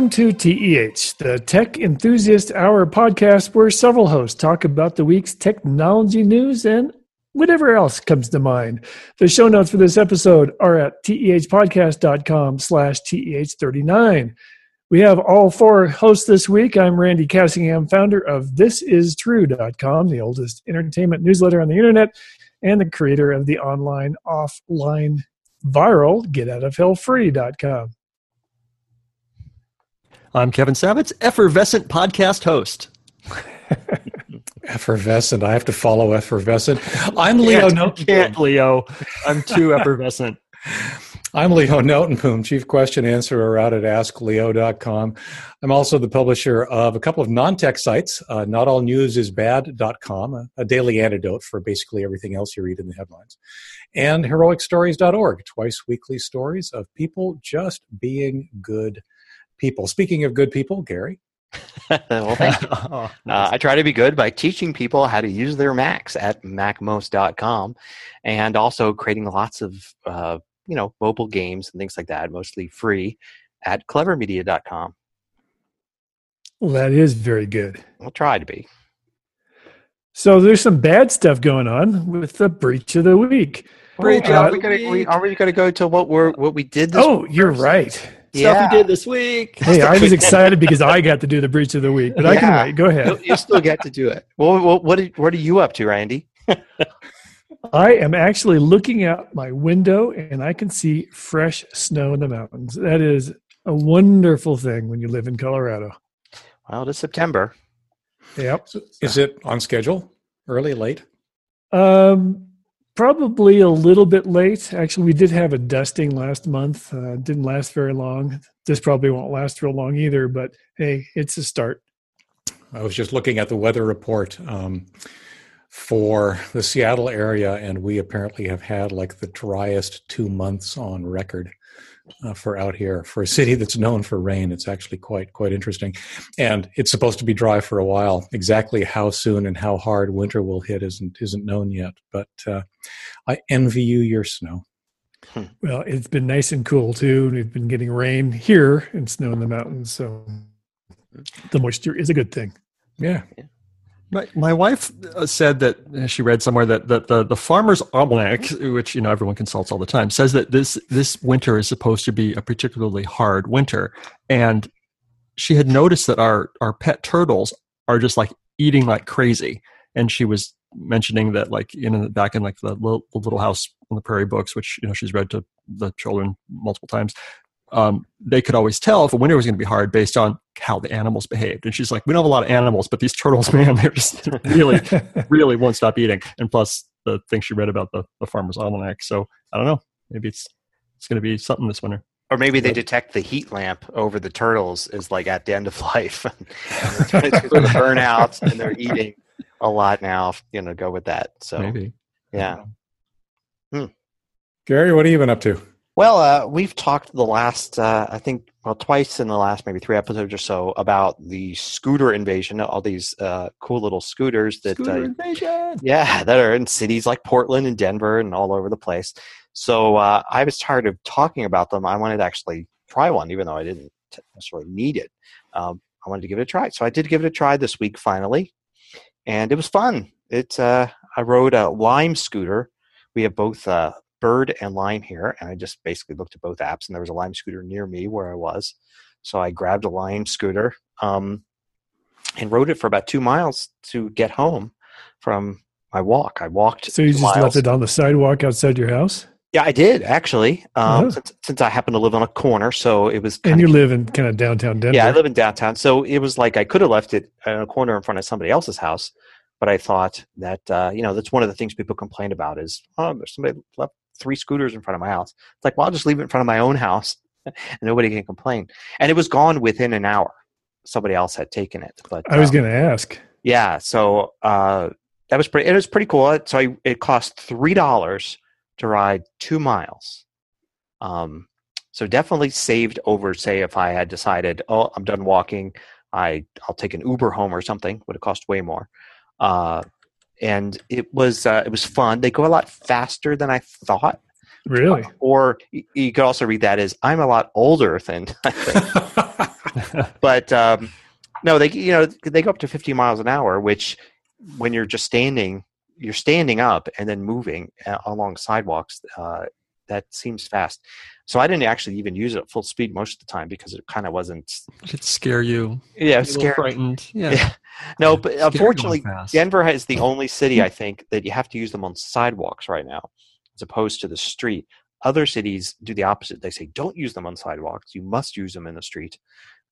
Welcome to TEH, the Tech Enthusiast Hour podcast, where several hosts talk about the week's technology news and whatever else comes to mind. The show notes for this episode are at tehpodcast.com slash TEH39. We have all four hosts this week. I'm Randy Cassingham, founder of ThisIsTrue.com, the oldest entertainment newsletter on the internet, and the creator of the online offline viral GetOutOfHellFree.com. I'm Kevin Savetz, effervescent podcast host. effervescent. I have to follow effervescent. I'm Leo Notenboom. Can't, Leo. I'm too effervescent. I'm Leo Notenboom, chief question answerer out at AskLeo.com. I'm also the publisher of a couple of non-tech sites, uh, NotAllNewsIsBad.com, a, a daily antidote for basically everything else you read in the headlines, and HeroicStories.org, twice weekly stories of people just being good people. Speaking of good people, Gary. well, thank you. oh, uh, I try to be good by teaching people how to use their Macs at macmost.com and also creating lots of, uh, you know, mobile games and things like that, mostly free at clevermedia.com. Well, that is very good. I'll try to be. So there's some bad stuff going on with the breach of the week. Breach uh, are we gonna, we, are we going to go to what we're what we did? oh, you're right yeah. stuff we did this week. Hey, I was excited because I got to do the breach of the week, but yeah. I can wait. Go ahead. You still get to do it. Well, what, what, what are you up to, Randy? I am actually looking out my window and I can see fresh snow in the mountains. That is a wonderful thing when you live in Colorado. Well, it is September. Yep. Is it on schedule? Early, late? Um, probably a little bit late. Actually, we did have a dusting last month. Uh, didn't last very long. This probably won't last real long either. But hey, it's a start. I was just looking at the weather report um, for the Seattle area, and we apparently have had like the driest two months on record uh, for out here for a city that's known for rain. It's actually quite quite interesting, and it's supposed to be dry for a while. Exactly how soon and how hard winter will hit isn't isn't known yet. But uh, I envy you your snow. Hmm. Well, it's been nice and cool too. We've been getting rain here and snow in the mountains, so the moisture is a good thing. Yeah. yeah. My, my wife uh, said that uh, she read somewhere that, that the, the farmer's almanac, which you know everyone consults all the time, says that this this winter is supposed to be a particularly hard winter, and she had noticed that our our pet turtles are just like eating like crazy, and she was mentioning that like in back in like the little, the little house on the prairie books, which you know she's read to the children multiple times, um, they could always tell if a winter was going to be hard based on how the animals behaved. And she's like, we don't have a lot of animals, but these turtles, man, they're just really, really won't stop eating. And plus the thing she read about the, the farmer's almanac. So I don't know. Maybe it's it's going to be something this winter. Or maybe they detect the heat lamp over the turtles is like at the end of life. and it's going to burn out and they're eating a lot now. You know, go with that. So maybe. Yeah. Hmm. Gary, what have you been up to? Well, uh, we've talked the last, uh, I think, well, twice in the last maybe three episodes or so about the scooter invasion. All these uh, cool little scooters that, scooter uh, invasion. yeah, that are in cities like Portland and Denver and all over the place. So uh, I was tired of talking about them. I wanted to actually try one, even though I didn't necessarily need it. Um, I wanted to give it a try, so I did give it a try this week finally, and it was fun. It uh, I rode a Lime scooter. We have both Bird and Lime here, and I just basically looked at both apps, and there was a Lime scooter near me where I was, so I grabbed a Lime scooter um, and rode it for about two miles to get home from my walk. I walked. So you just miles. left it on the sidewalk outside your house? Yeah, I did actually. Um, oh. since, since, I happen to live on a corner, so it was. and you of, live in kind of downtown Denver. Yeah, I live in downtown, so it was like I could have left it in a corner in front of somebody else's house, but I thought that uh, you know that's one of the things people complain about is oh, there's somebody left three scooters in front of my house. It's like, well, I'll just leave it in front of my own house and nobody can complain. And it was gone within an hour. Somebody else had taken it. But I was um, going to ask. Yeah. So uh, that was pretty, it was pretty cool. So I, it cost $3 to ride two miles. Um, so definitely saved over, say, if I had decided, oh, I'm done walking, I I'll take an Uber home or something. Would have cost way more. Uh, and it was uh, it was fun. They go a lot faster than I thought. Really? or you could also read that as I'm a lot older than I think. but um, no, they you know they go up to 50 miles an hour, which when you're just standing, you're standing up and then moving uh, along sidewalks. Uh, that seems fast. So I didn't actually even use it at full speed most of the time because it kind of wasn't. It scare you. Yeah, Scare frightened. Yeah. Yeah. No, but unfortunately. Denver is the only city I think that you have to use them on sidewalks right now, as opposed to the street. Other cities do the opposite. They say don't use them on sidewalks. You must use them in the street.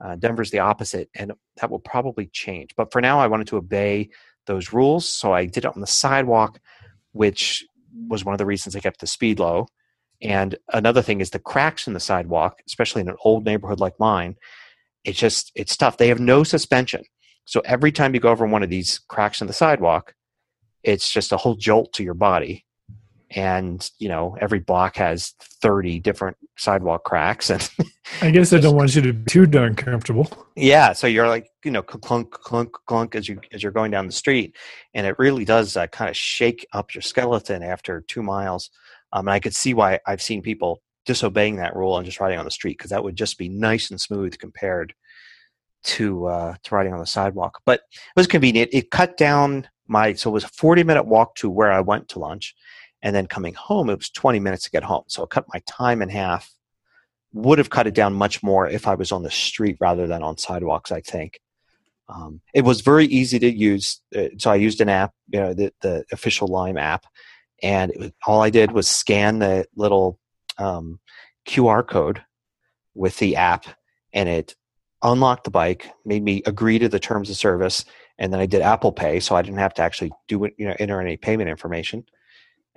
Uh, Denver's the opposite, and that will probably change. But for now, I wanted to obey those rules, so I did it on the sidewalk, which was one of the reasons I kept the speed low. And another thing is the cracks in the sidewalk, especially in an old neighborhood like mine. It's just it's tough. They have no suspension, so every time you go over one of these cracks in the sidewalk, it's just a whole jolt to your body. And you know every block has thirty different sidewalk cracks, and I guess I don't want you to be too darn comfortable. yeah, so you're like you know clunk clunk clunk as you as you're going down the street, and it really does uh, kind of shake up your skeleton after two miles. Um, and I could see why I've seen people disobeying that rule and just riding on the street because that would just be nice and smooth compared to uh, to riding on the sidewalk. But it was convenient. It cut down my so it was a 40 minute walk to where I went to lunch, and then coming home it was 20 minutes to get home. So it cut my time in half. Would have cut it down much more if I was on the street rather than on sidewalks. I think. Um, it was very easy to use, uh, so I used an app, you know, the, the official Lime app, and was, all I did was scan the little um, QR code with the app, and it unlocked the bike, made me agree to the terms of service, and then I did Apple Pay, so I didn't have to actually do it, you know, enter any payment information,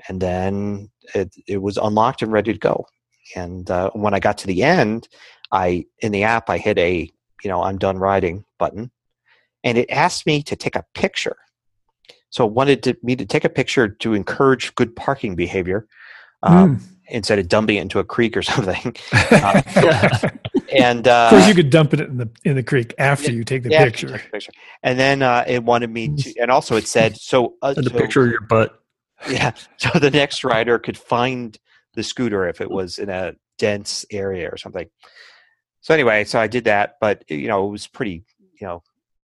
and then it it was unlocked and ready to go. And uh, when I got to the end, I in the app I hit a you know I'm done riding button, and it asked me to take a picture. So it wanted to, me to take a picture to encourage good parking behavior. Um, Mm. instead of dumping it into a creek or something. Uh, and uh, of course, you could dump it in the in the creek after you take the yeah, picture. take a picture. And then uh, it wanted me to, and also it said so. Uh, And the so- picture of your butt. yeah. So the next rider could find the scooter if it was in a dense area or something. So anyway, so I did that, but you know, it was pretty, you know,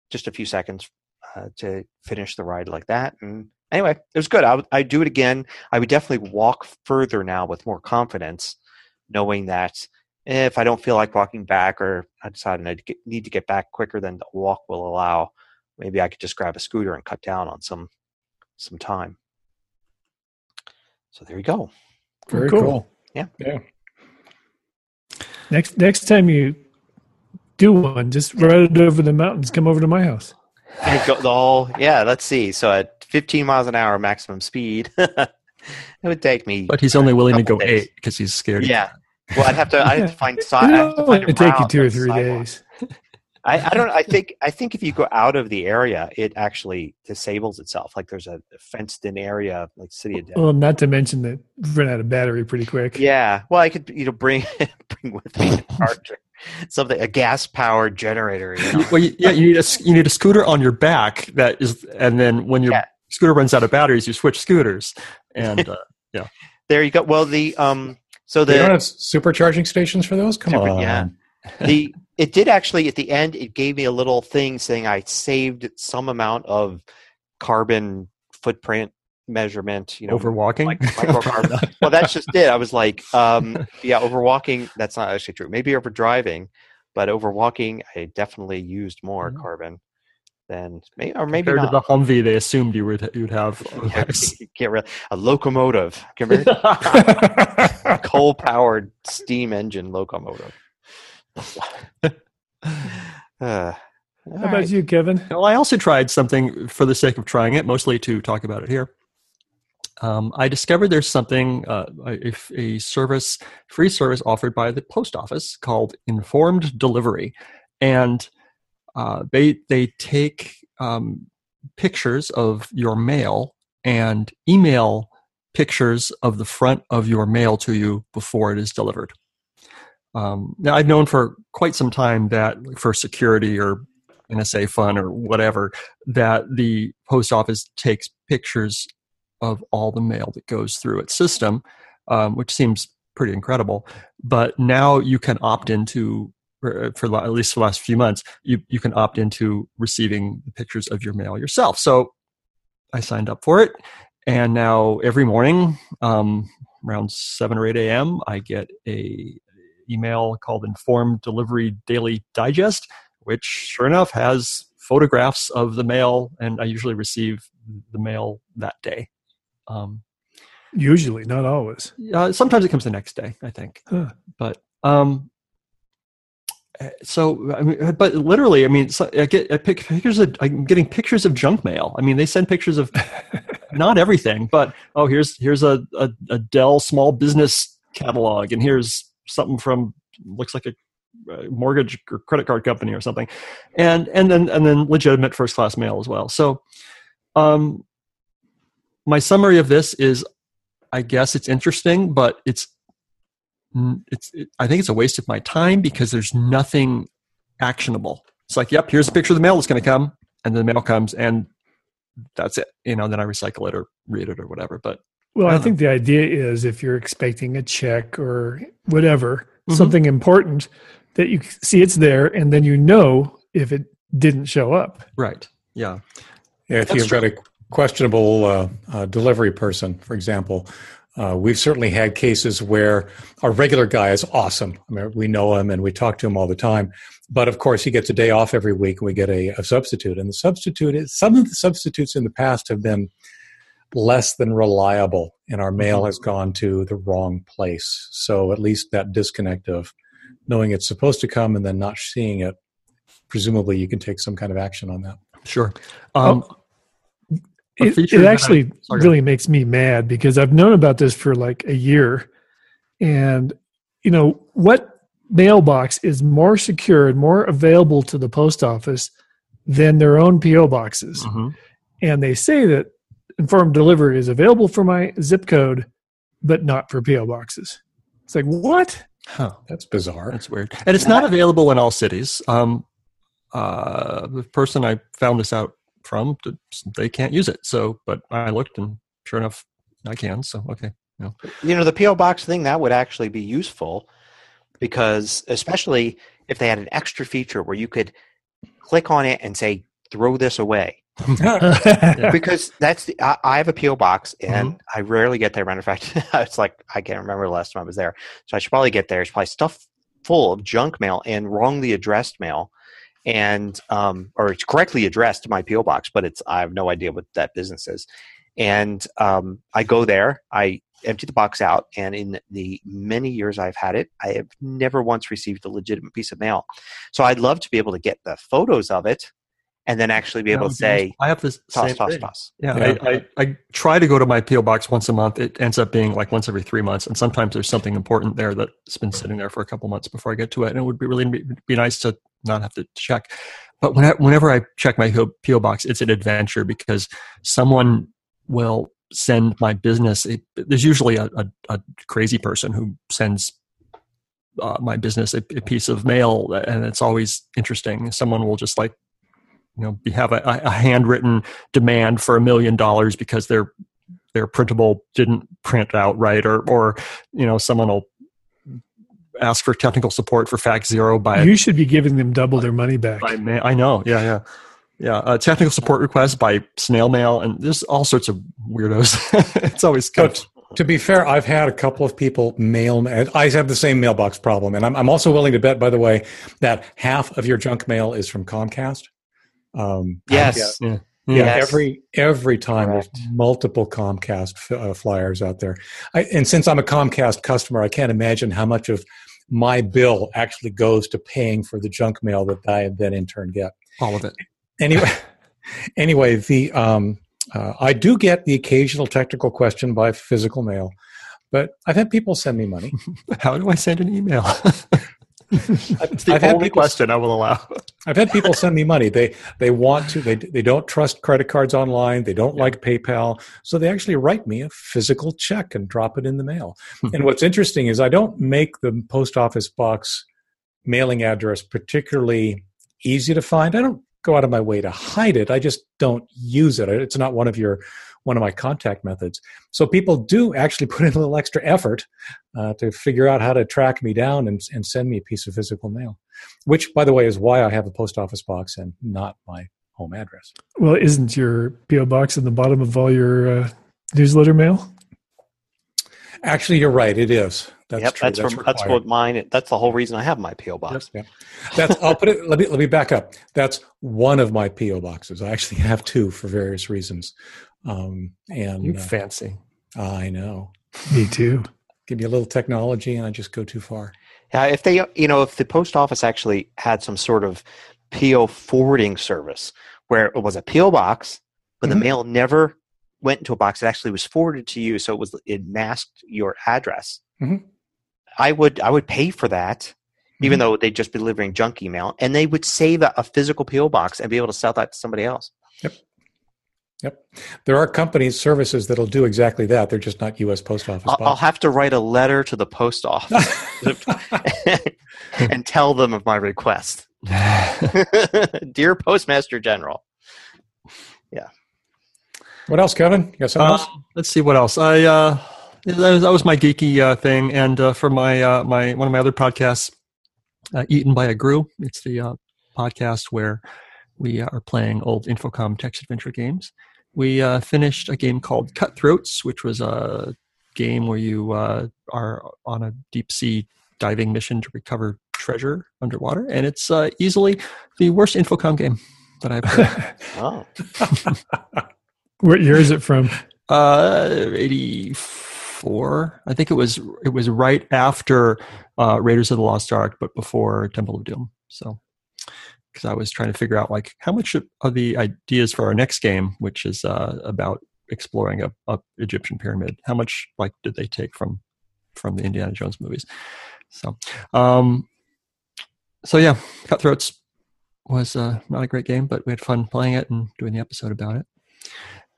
just a few seconds uh, to finish the ride like that. And anyway, it was good. I would I'd do it again. I would definitely walk further now with more confidence, knowing that if I don't feel like walking back or I decide I need to get back quicker than the walk will allow, maybe I could just grab a scooter and cut down on some some time. So there you go. Very Cool. cool. Yeah. Yeah. Next next time you do one, just ride it over the mountains. Come over to my house. And go the whole yeah. Let's see. So at 15 miles an hour maximum speed, it would take me. But he's only willing to go days. eight because he's scared. yeah. Well, I'd have to. I'd have to find. Si- It'll I'd have to find a only take you two or three days. I, I don't. I think. I think if you go out of the area, it actually disables itself. Like there's a fenced-in area, like city of Denver. Well, not to mention that run out of battery pretty quick. Yeah. Well, I could, you know, bring bring with me a charger, something, a gas-powered generator. You know? Well, you- yeah, you need a s- you need a scooter on your back that is, and then when your Yeah. scooter runs out of batteries, you switch scooters. And uh, There you go. Well, the um, so They don't have supercharging stations for those? Come Super- on. yeah. the it did actually at the end. It gave me a little thing saying I saved some amount of carbon footprint measurement. You know, overwalking. like microcarbon. well, that's just it. I was like, um, yeah, overwalking. That's not actually true. Maybe over driving, but overwalking, I definitely used more Mhm. carbon than maybe, or maybe Compared to the Humvee, they assumed you would you'd have. Yeah. Get rid a locomotive, compared coal powered steam engine locomotive. Uh, How about you, Kevin? Well, I also tried something for the sake of trying it, mostly to talk about it here. Um, I discovered there's something, uh, a, a service, free service offered by the post office called Informed Delivery, and uh, they they take um, pictures of your mail and email pictures of the front of your mail to you before it is delivered. Um, now, I've known for quite some time that for security or NSA fun or whatever, that the post office takes pictures of all the mail that goes through its system, um, which seems pretty incredible. But now you can opt into for, for at least for the last few months, you you can opt into receiving the pictures of your mail yourself. So I signed up for it, and now every morning, um, around seven or eight a.m., I get a email called Informed Delivery Daily Digest, which sure enough has photographs of the mail, and I usually receive the mail that day. Um, Usually, not always. uh, sometimes it comes the next day, I think. Huh. But um, uh, so I mean, but literally, I mean, so I get I pick pictures of I'm getting pictures of junk mail. I mean, they send pictures of not everything, but oh, here's here's a, a a Dell small business catalog, and here's something from looks like a mortgage or credit card company or something, and and then and then legitimate first class mail as well. So, um, my summary of this is, I guess it's interesting, but it's it's it, I think it's a waste of my time because there's nothing actionable. It's like, yep, here's a picture of the mail that's going to come, and then the mail comes, and that's it. You know, then I recycle it or read it or whatever. But Well, I I, don't think the idea is if you're expecting a check or whatever, Mhm. something important, that you see it's there, and then you know if it didn't show up. right, yeah, Yeah, if That's you've got a questionable uh, uh, delivery person, for example, uh, we've certainly had cases where our regular guy is awesome. I mean, we know him and we talk to him all the time. But of course, he gets a day off every week, and we get a, a substitute. And the substitute is some of the substitutes in the past have been less than reliable, and our mail has gone to the wrong place. So at least that disconnect of knowing it's supposed to come and then not seeing it, presumably you can take some kind of action on that. sure. Um, a It, it that I- actually really makes me mad because I've known about this for like a year. And, you know, what mailbox is more secure and more available to the post office than their own P.O. boxes? Mhm. And they say that informed delivery is available for my zip code, but not for P.O. boxes. It's like, what? Huh. That's bizarre. That's weird. And it's not available in all cities. Um, uh, the person I found this out from, they can't use it. So, but I looked and sure enough, I can. So, okay. you know the PO box thing that would actually be useful because especially if they had an extra feature where you could click on it and say throw this away because that's the, I, I have a PO box mm-hmm. and I rarely get there. Matter of fact, it's like I can't remember the last time I was there, so I should probably get there. It's probably stuff full of junk mail and wrongly addressed mail, and um, or it's correctly addressed to my PO box, but it's I have no idea what that business is. And um, I go there, I empty the box out, and in the many years I've had it, I have never once received a legitimate piece of mail. So I'd love to be able to get the photos of it, and then actually be able to say. I have this toss, toss, thing. toss. Yeah, Yeah. I, I, I try to go to my PO box once a month. It ends up being like once every three months, and sometimes there's something important there that's been sitting there for a couple months before I get to it. And it would be really be, be nice to not have to check. But when I, whenever I check my PO box, it's an adventure because someone will send my business. It, there's usually a, a, a crazy person who sends uh, my business a, a piece of mail, and it's always interesting. Someone will just like you know be, have a, a handwritten demand for a million dollars because their their printable didn't print out right or or you know someone will ask for technical support for fact zero by you should be giving them double their money back. by ma- I know yeah yeah yeah uh, technical support request by snail mail and there's all sorts of weirdos it's always kind But to be fair, I've had a couple of people mail. me- I have the same mailbox problem, and I'm, I'm also willing to bet, by the way, that half of your junk mail is from Comcast. Um, Yes. yeah, yeah yeah. Yes. Every every time Correct. there's multiple Comcast f- uh, flyers out there, I, and since I'm a Comcast customer, I can't imagine how much of my bill actually goes to paying for the junk mail that I then in turn get. all of it Anyway, anyway, the um, uh, I do get the occasional technical question by physical mail, but I've had people send me money. how do I send an email it's the I've had only people- question I will allow I've had people send me money. They they want to. They they don't trust credit cards online. They don't like PayPal, so they actually write me a physical check and drop it in the mail. Hmm. and what's interesting is I don't make the post office box mailing address particularly easy to find. I don't go out of my way to hide it. I just don't use it. It's not one of your one of my contact methods. So people do actually put in a little extra effort uh, to figure out how to track me down and, and send me a piece of physical mail, which, by the way, is why I have a post office box and not my home address. Well, isn't your PO box in the bottom of all your uh, newsletter mail? Actually, you're right. It is. That's yep, true. That's, that's, from, that's what mine. That's the whole reason I have my PO box. Yep, yep. That's. I'll put it. Let me let me back up. That's one of my PO boxes. I actually have two for various reasons. Um, and you uh, fancy. I know. Me too. Give me a little technology, and I just go too far. Yeah, if they, you know, if the post office actually had some sort of PO forwarding service where it was a PO box, but mm-hmm. the mail never went into a box; it actually was forwarded to you, so it was it masked your address. Mm-hmm. I would I would pay for that, mm-hmm. even though they'd just be delivering junk email, and they would save a, a physical PO box and be able to sell that to somebody else. Yep. Yep. There are companies, services that'll do exactly that. They're just not U.S. Post Office. I'll, I'll have to write a letter to the post office and tell them of my request. Dear Postmaster General. Yeah. What else, Kevin? You got something uh, else? Let's see what else. I uh, that was, that was my geeky uh, thing, and uh, for my uh, my one of my other podcasts, uh, Eaten by a Grue. It's the uh, podcast where we are playing old Infocom text adventure games. We uh, finished a game called Cutthroats, which was a game where you uh, are on a deep sea diving mission to recover treasure underwater, and it's uh, easily the worst Infocom game that I've played. oh. what year is it from? Uh, eighty-four. I think it was. It was right after uh, Raiders of the Lost Ark, but before Temple of Doom. So because I was trying to figure out like how much of the ideas for our next game, which is uh, about exploring a, a, Egyptian pyramid, how much like did they take from from the Indiana Jones movies? So, um, so yeah, Cutthroats was uh, not a great game, but we had fun playing it and doing the episode about it.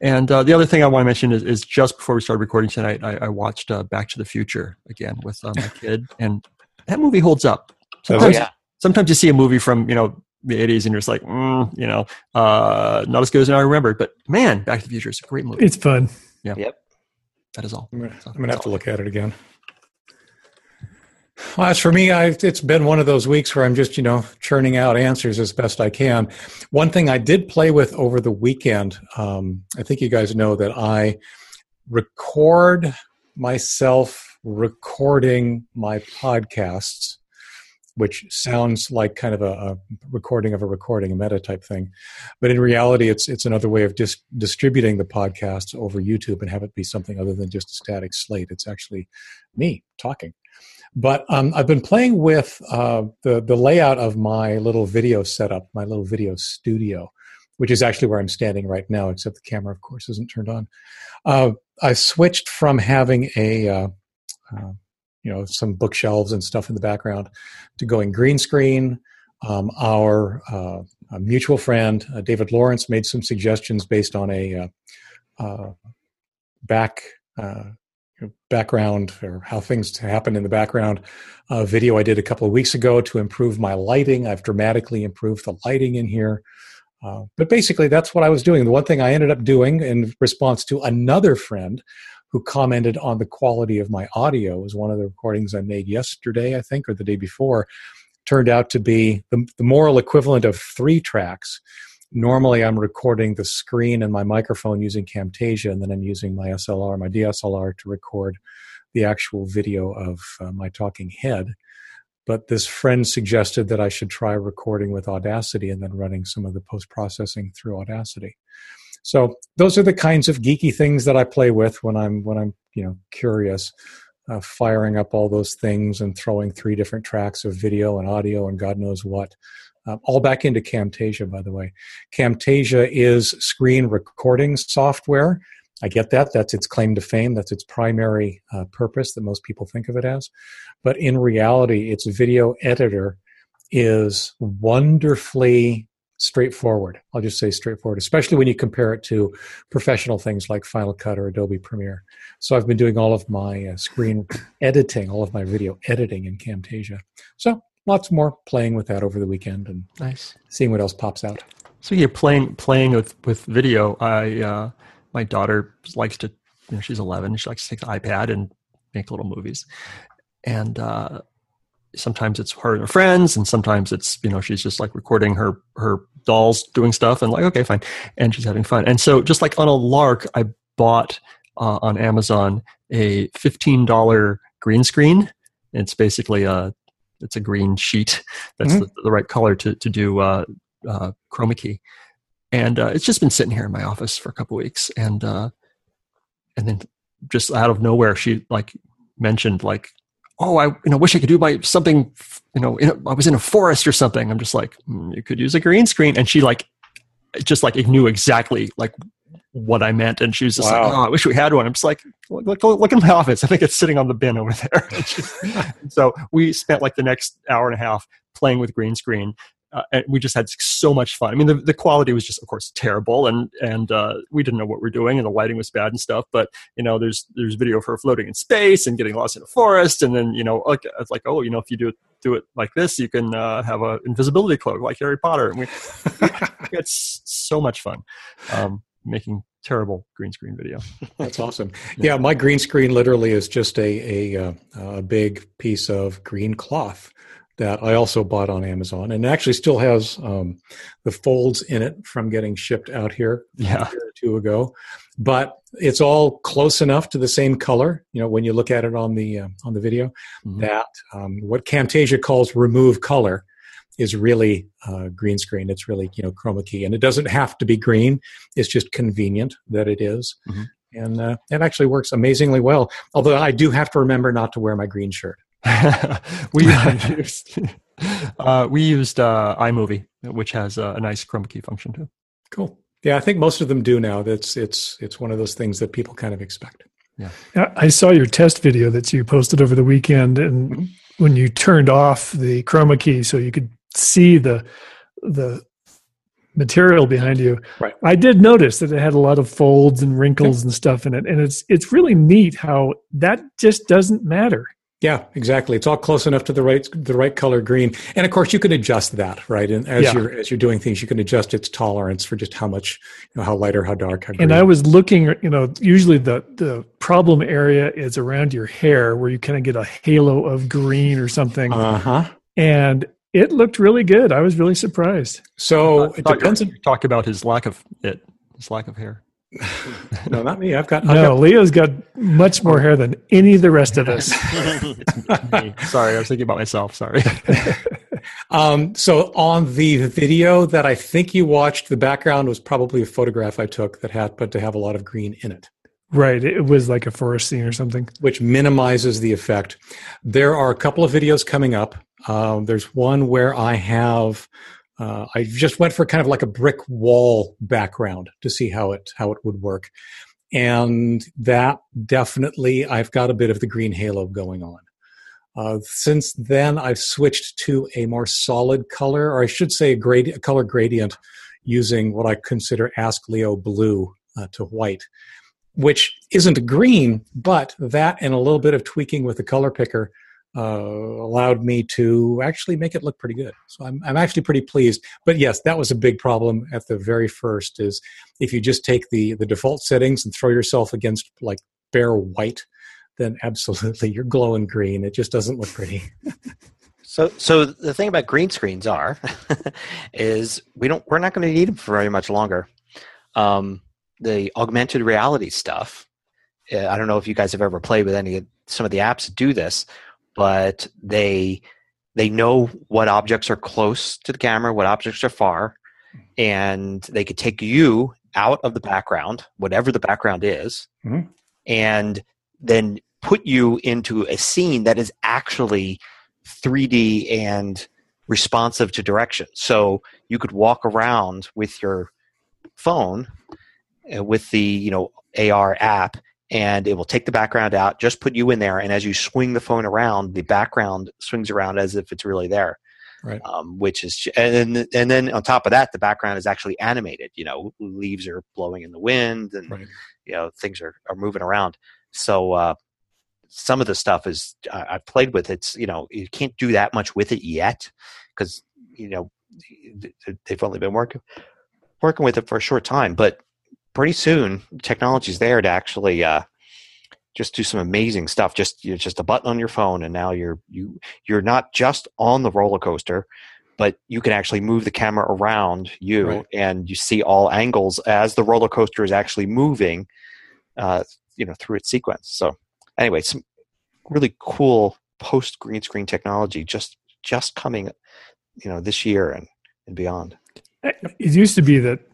And uh, the other thing I want to mention is, is just before we started recording tonight, I, I watched uh, Back to the Future again with uh, my kid, and that movie holds up. Sometimes, oh, yeah. sometimes you see a movie from you know the 80s and you're just like mm, you know uh, not as good as i remember but man back to the future is a great movie. It's fun. Yeah. Yep. That is all. I'm gonna, I'm gonna have to look at it again. Well, as for me, I've, it's been one of those weeks where I'm just, you know, churning out answers as best I can. One thing I did play with over the weekend, um, I think you guys know that I record myself recording my podcasts which sounds like kind of a, a, recording of a recording, a meta type thing. But in reality, it's it's another way of dis- distributing the podcast over YouTube and have it be something other than just a static slate. It's actually me talking. But um, I've been playing with uh, the the layout of my little video setup, my little video studio, which is actually where I'm standing right now. Except the camera, of course, isn't turned on. Uh, I switched from having a uh, uh you know some bookshelves and stuff in the background to going green screen. Um, our uh, mutual friend uh, david lawrence made some suggestions based on a uh, uh back uh, background or how things happen in the background uh, video i did a couple of weeks ago to improve my lighting. I've dramatically improved the lighting in here. But basically that's what i was doing. The one thing i ended up doing in response to another friend who commented on the quality of my audio. It was one of the recordings I made yesterday, I think, or the day before. Turned out to be the, the moral equivalent of three tracks. Normally, I'm recording the screen and my microphone using Camtasia, and then I'm using my SLR, my DSLR, to record the actual video of uh, my talking head. But this friend suggested that I should try recording with Audacity and then running some of the post processing through Audacity. So those are the kinds of geeky things that I play with when I'm when I'm you know curious, uh, firing up all those things and throwing three different tracks of video and audio and God knows what. Uh, all back into Camtasia, by the way. Camtasia is screen recording software. I get that. That's its claim to fame. That's its primary uh, purpose that most people think of it as. But in reality, its video editor is wonderfully straightforward. I'll just say straightforward, especially when you compare it to professional things like Final Cut or Adobe Premiere. So I've been doing all of my uh, screen editing, all of my video editing in Camtasia. So lots more playing with that over the weekend and nice seeing what else pops out. So yeah, playing playing with with video. I uh, my daughter likes to, you know, she's 11. She likes to take the iPad and make little movies, and uh, sometimes it's her and her friends, and sometimes it's you know she's just like recording her her dolls doing stuff, and like okay, fine, and she's having fun. And so just like on a lark, I bought uh, on Amazon a fifteen dollar green screen. It's basically a it's a green sheet that's mm-hmm. the, the, right color to to do uh, uh, chroma key, and uh, it's just been sitting here in my office for a couple weeks, and uh, and then just out of nowhere, she like mentioned like, oh, I you know wish I could do my something, you know, a, I was in a forest or something. I'm just like, mm, you could use a green screen, and she like just like knew exactly like what I meant. And she was just wow. like, oh, I wish we had one. I'm just like, look, look, look in my office. I think it's sitting on the bin over there. so we spent like the next hour and a half playing with green screen. Uh, and we just had so much fun. I mean, the, the quality was just, of course, terrible, and and uh, we didn't know what we are doing, and the lighting was bad and stuff. But you know, there's there's video of her floating in space and getting lost in a forest, and then you know, like it's like, oh, you know, if you do it do it like this, you can uh, have an invisibility cloak like Harry Potter, and we, had so much fun. Um, making terrible green screen video. That's awesome. Yeah, my green screen literally is just a a, uh, a big piece of green cloth that I also bought on Amazon, and actually still has um, the folds in it from getting shipped out here yeah. a year or two ago. But it's all close enough to the same color. You know, when you look at it on the uh, on the video, mm-hmm. that um, what Camtasia calls remove color is really uh, green screen. It's really you know chroma key, and it doesn't have to be green. It's just convenient that it is. Mm-hmm. and uh, it actually works amazingly well. Although I do have to remember not to wear my green shirt. we used uh, we used uh, iMovie, which has a, a nice chroma key function too. Cool. Yeah, I think most of them do now. That's it's it's one of those things that people kind of expect. Yeah. I saw your test video that you posted over the weekend, and mm-hmm. when you turned off the chroma key so you could see the the material behind you. Right. I did notice that it had a lot of folds and wrinkles and stuff in it, and it's it's really neat how that just doesn't matter. Yeah, exactly. It's all close enough to the right the right color green, and of course you can adjust that, right? And as yeah. you're as you're doing things, you can adjust its tolerance for just how much, you know, how light or how dark. How and I was looking, you know, usually the the problem area is around your hair, where you kind of get a halo of green or something. Uh huh. And it looked really good. I was really surprised. So it depends. On, talk about his lack of it, his lack of hair. No, not me. I've got. I've no, got, Leo's got much more hair than any of the rest of us. Sorry, I was thinking about myself. Sorry. um, so on the video that I think you watched, the background was probably a photograph I took that happened to have a lot of green in it. Right. It was like a forest scene or something. Which minimizes the effect. There are a couple of videos coming up. Um, there's one where I have, uh, I just went for kind of like a brick wall background to see how it, how it would work. And that definitely, I've got a bit of the green halo going on. Uh, since then, I've switched to a more solid color, or I should say a, grad- a color gradient using what I consider Ask Leo blue uh, to white which isn't green, but that and a little bit of tweaking with the color picker uh, allowed me to actually make it look pretty good. So I'm, I'm actually pretty pleased. But yes, that was a big problem at the very first is if you just take the, the default settings and throw yourself against like bare white, then absolutely you're glowing green. It just doesn't look pretty. So, so the thing about green screens are, is we don't we're not going to need them for very much longer. Um, the augmented reality stuff. Uh, I don't know if you guys have ever played with any some of the apps do this, but they they know what objects are close to the camera, what objects are far, and they could take you out of the background, whatever the background is, mm-hmm. and then put you into a scene that is actually 3D and responsive to direction. So you could walk around with your phone uh, with the you know AR app, and it will take the background out, just put you in there, and as you swing the phone around, the background swings around as if it's really there. Right. Um, which is and and then on top of that, the background is actually animated. You know, leaves are blowing in the wind, and right. you know things are are moving around. So uh, some of the stuff is I've played with. It's you know you can't do that much with it yet because you know they've only been working working with it for a short time, but pretty soon technology's there to actually uh, just do some amazing stuff. Just you know, just a button on your phone, and now you're you you're not just on the roller coaster, but you can actually move the camera around you, Right. and you see all angles as the roller coaster is actually moving, uh, you know, through its sequence. So anyway, some really cool post green screen technology just just coming, you know, this year and and beyond. It used to be that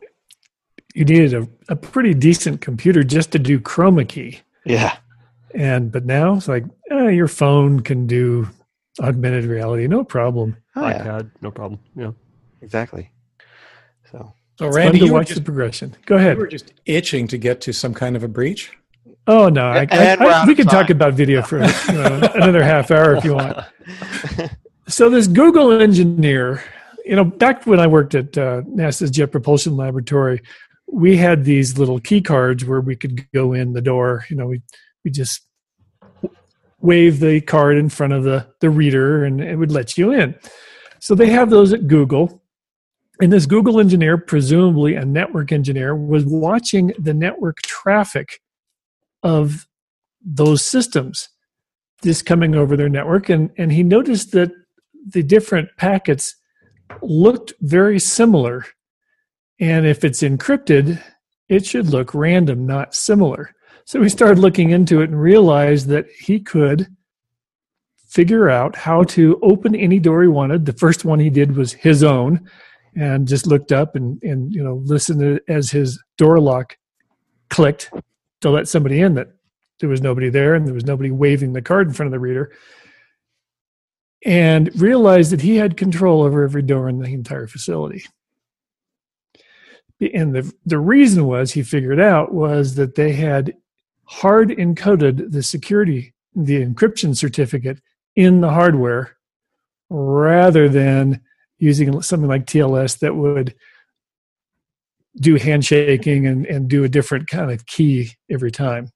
you needed a, a pretty decent computer just to do chroma key. Yeah. And but now it's like eh, your phone can do augmented reality, no problem. Oh, yeah. iPad, no problem. Yeah. Exactly. So So, It's Randy, fun to you watch just, the progression. Go you ahead. were just itching to get to some kind of a breach. Oh no, I, I- we're I- we of can talk about video for you know, another half hour if you want. So this Google engineer, you know, back when I worked at uh, NASA's Jet Propulsion Laboratory, we had these little key cards where we could go in the door. You know, we we just wave the card in front of the the reader, and it would let you in. So they have those at Google. And this Google engineer, presumably a network engineer, was watching the network traffic of those systems just coming over their network and, and he noticed that the different packets looked very similar and if it's encrypted it should look random not similar. So he started looking into it and realized that he could figure out how to open any door he wanted. The first one he did was his own and just looked up and, and you know listened as his door lock clicked to let somebody in that there was nobody there and there was nobody waving the card in front of the reader and realized that he had control over every door in the entire facility and the the reason was he figured out was that they had hard encoded the security the encryption certificate in the hardware rather than using something like TLS that would do handshaking and, and do a different kind of key every time.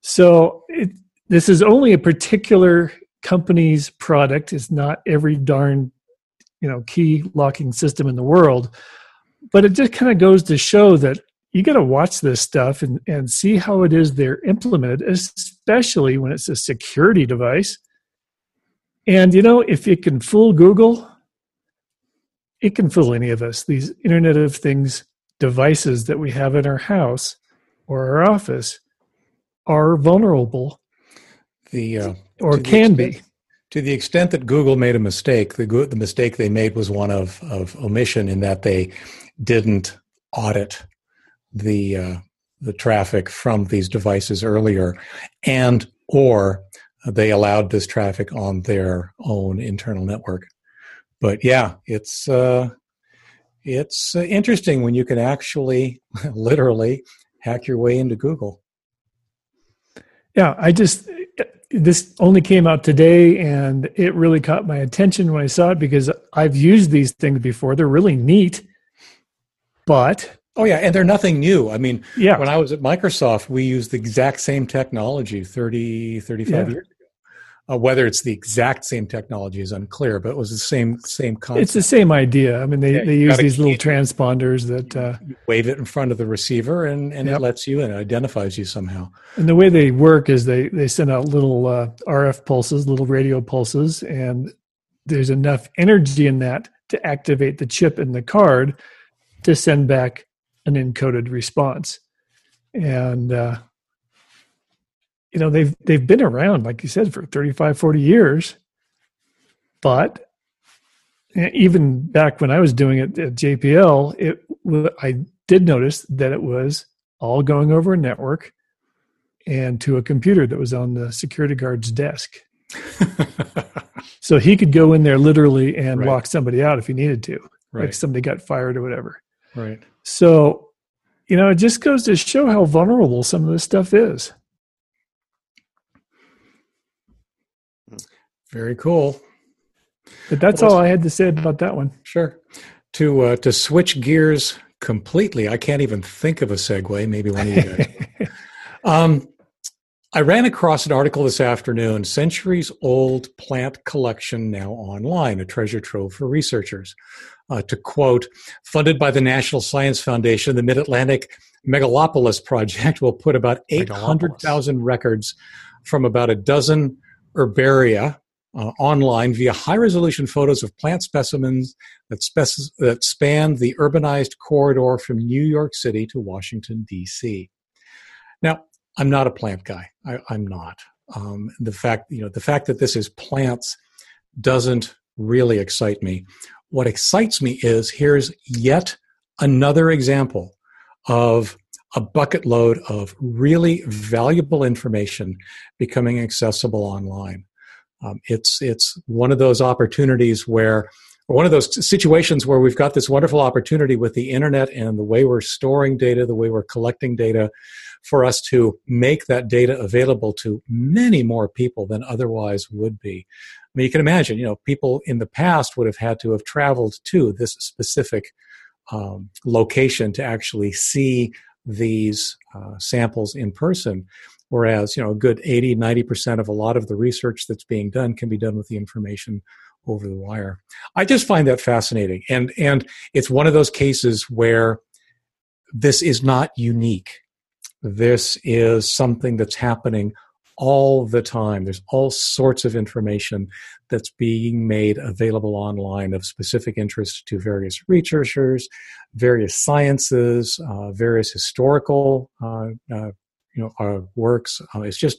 So it, this is only a particular company's product. It's not every darn you know key locking system in the world, but it just kind of goes to show that you got to watch this stuff and, and see how it is they're implemented, especially when it's a security device. And you know, if it can fool Google, it can fool any of us. These Internet of Things devices that we have in our house or our office are vulnerable The uh, or To the can be. to the extent that Google made a mistake, the the mistake they made was one of of omission in that they didn't audit the uh, the traffic from these devices earlier, and or they allowed this traffic on their own internal network. But yeah, it's uh, it's uh, interesting when you can actually literally hack your way into Google. Yeah, I just this only came out today and it really caught my attention when I saw it because I've used these things before. They're really neat. But Oh yeah, and they're nothing new. I mean, yeah, when I was at Microsoft, we used the exact same technology 30, 35 Yeah. years ago. Uh, whether it's the exact same technology is unclear, but it was the same same concept. it's the same idea. I mean, they, Yeah, they use these little transponders that, uh, wave it in front of the receiver, and, and Yep. it lets you in, it identifies you somehow. and the way they work is they, they send out little uh, RF pulses, little radio pulses, and there's enough energy in that to activate the chip in the card to send back an encoded response. And, uh, you know, they've, they've been around, like you said, for 35, 40 years. But eh, even back when I was doing it at JPL, it I did notice that it was all going over a network and to a computer that was on the security guard's desk. So he could go in there literally and Right. lock somebody out if he needed to, like somebody got fired or whatever. Right. So, you know, it just goes to show how vulnerable some of this stuff is. Very cool. But that's all I had to say about that one. Sure. To uh, to switch gears completely, I can't even think of a segue. Maybe one of you guys. Um, I ran across an article this afternoon, Centuries Old Plant Collection Now Online, a treasure trove for researchers. Uh, to quote, funded by the National Science Foundation, the Mid Atlantic Megalopolis Project will put about 800,000 records from about a dozen herbaria uh, online via high resolution photos of plant specimens that, spec- that span the urbanized corridor from New York City to Washington, D.C. Now, I'm not a plant guy. I, am not. Um, the fact, you know, the fact that this is plants doesn't really excite me. What excites me is here's yet another example of a bucket load of really valuable information becoming accessible online. Um, it's it's one of those opportunities where, one of those situations where we've got this wonderful opportunity with the internet and the way we're storing data, the way we're collecting data, for us to make that data available to many more people than otherwise would be. Mean, you can imagine, you know, people in the past would have had to have traveled to this specific um, location to actually see these uh, samples in person. Whereas, you know, a good 80, 90% of a lot of the research that's being done can be done with the information over the wire. I just find that fascinating. And, and it's one of those cases where this is not unique. This is something that's happening all the time. There's all sorts of information that's being made available online of specific interest to various researchers, various sciences, uh, various historical uh, uh, you know uh, works. Uh, it's just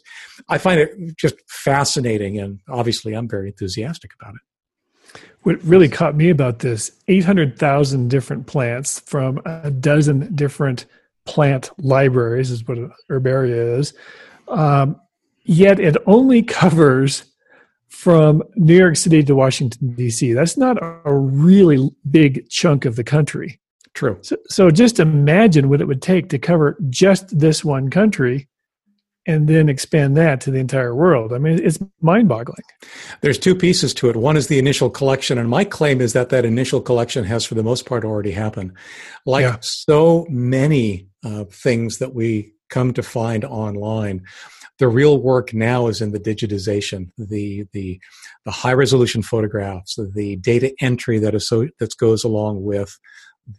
I find it just fascinating, and obviously I'm very enthusiastic about it. What really caught me about this: eight hundred thousand different plants from a dozen different plant libraries is what an herbaria is. Um, yet it only covers from New York City to Washington D.C. That's not a really big chunk of the country. True. So, so just imagine what it would take to cover just this one country and then expand that to the entire world. I mean, it's mind boggling. There's two pieces to it. One is the initial collection, and my claim is that that initial collection has, for the most part, already happened. Like yeah. so many uh, things that we come to find online, the real work now is in the digitization, the the, the high resolution photographs, the data entry that is so that goes along with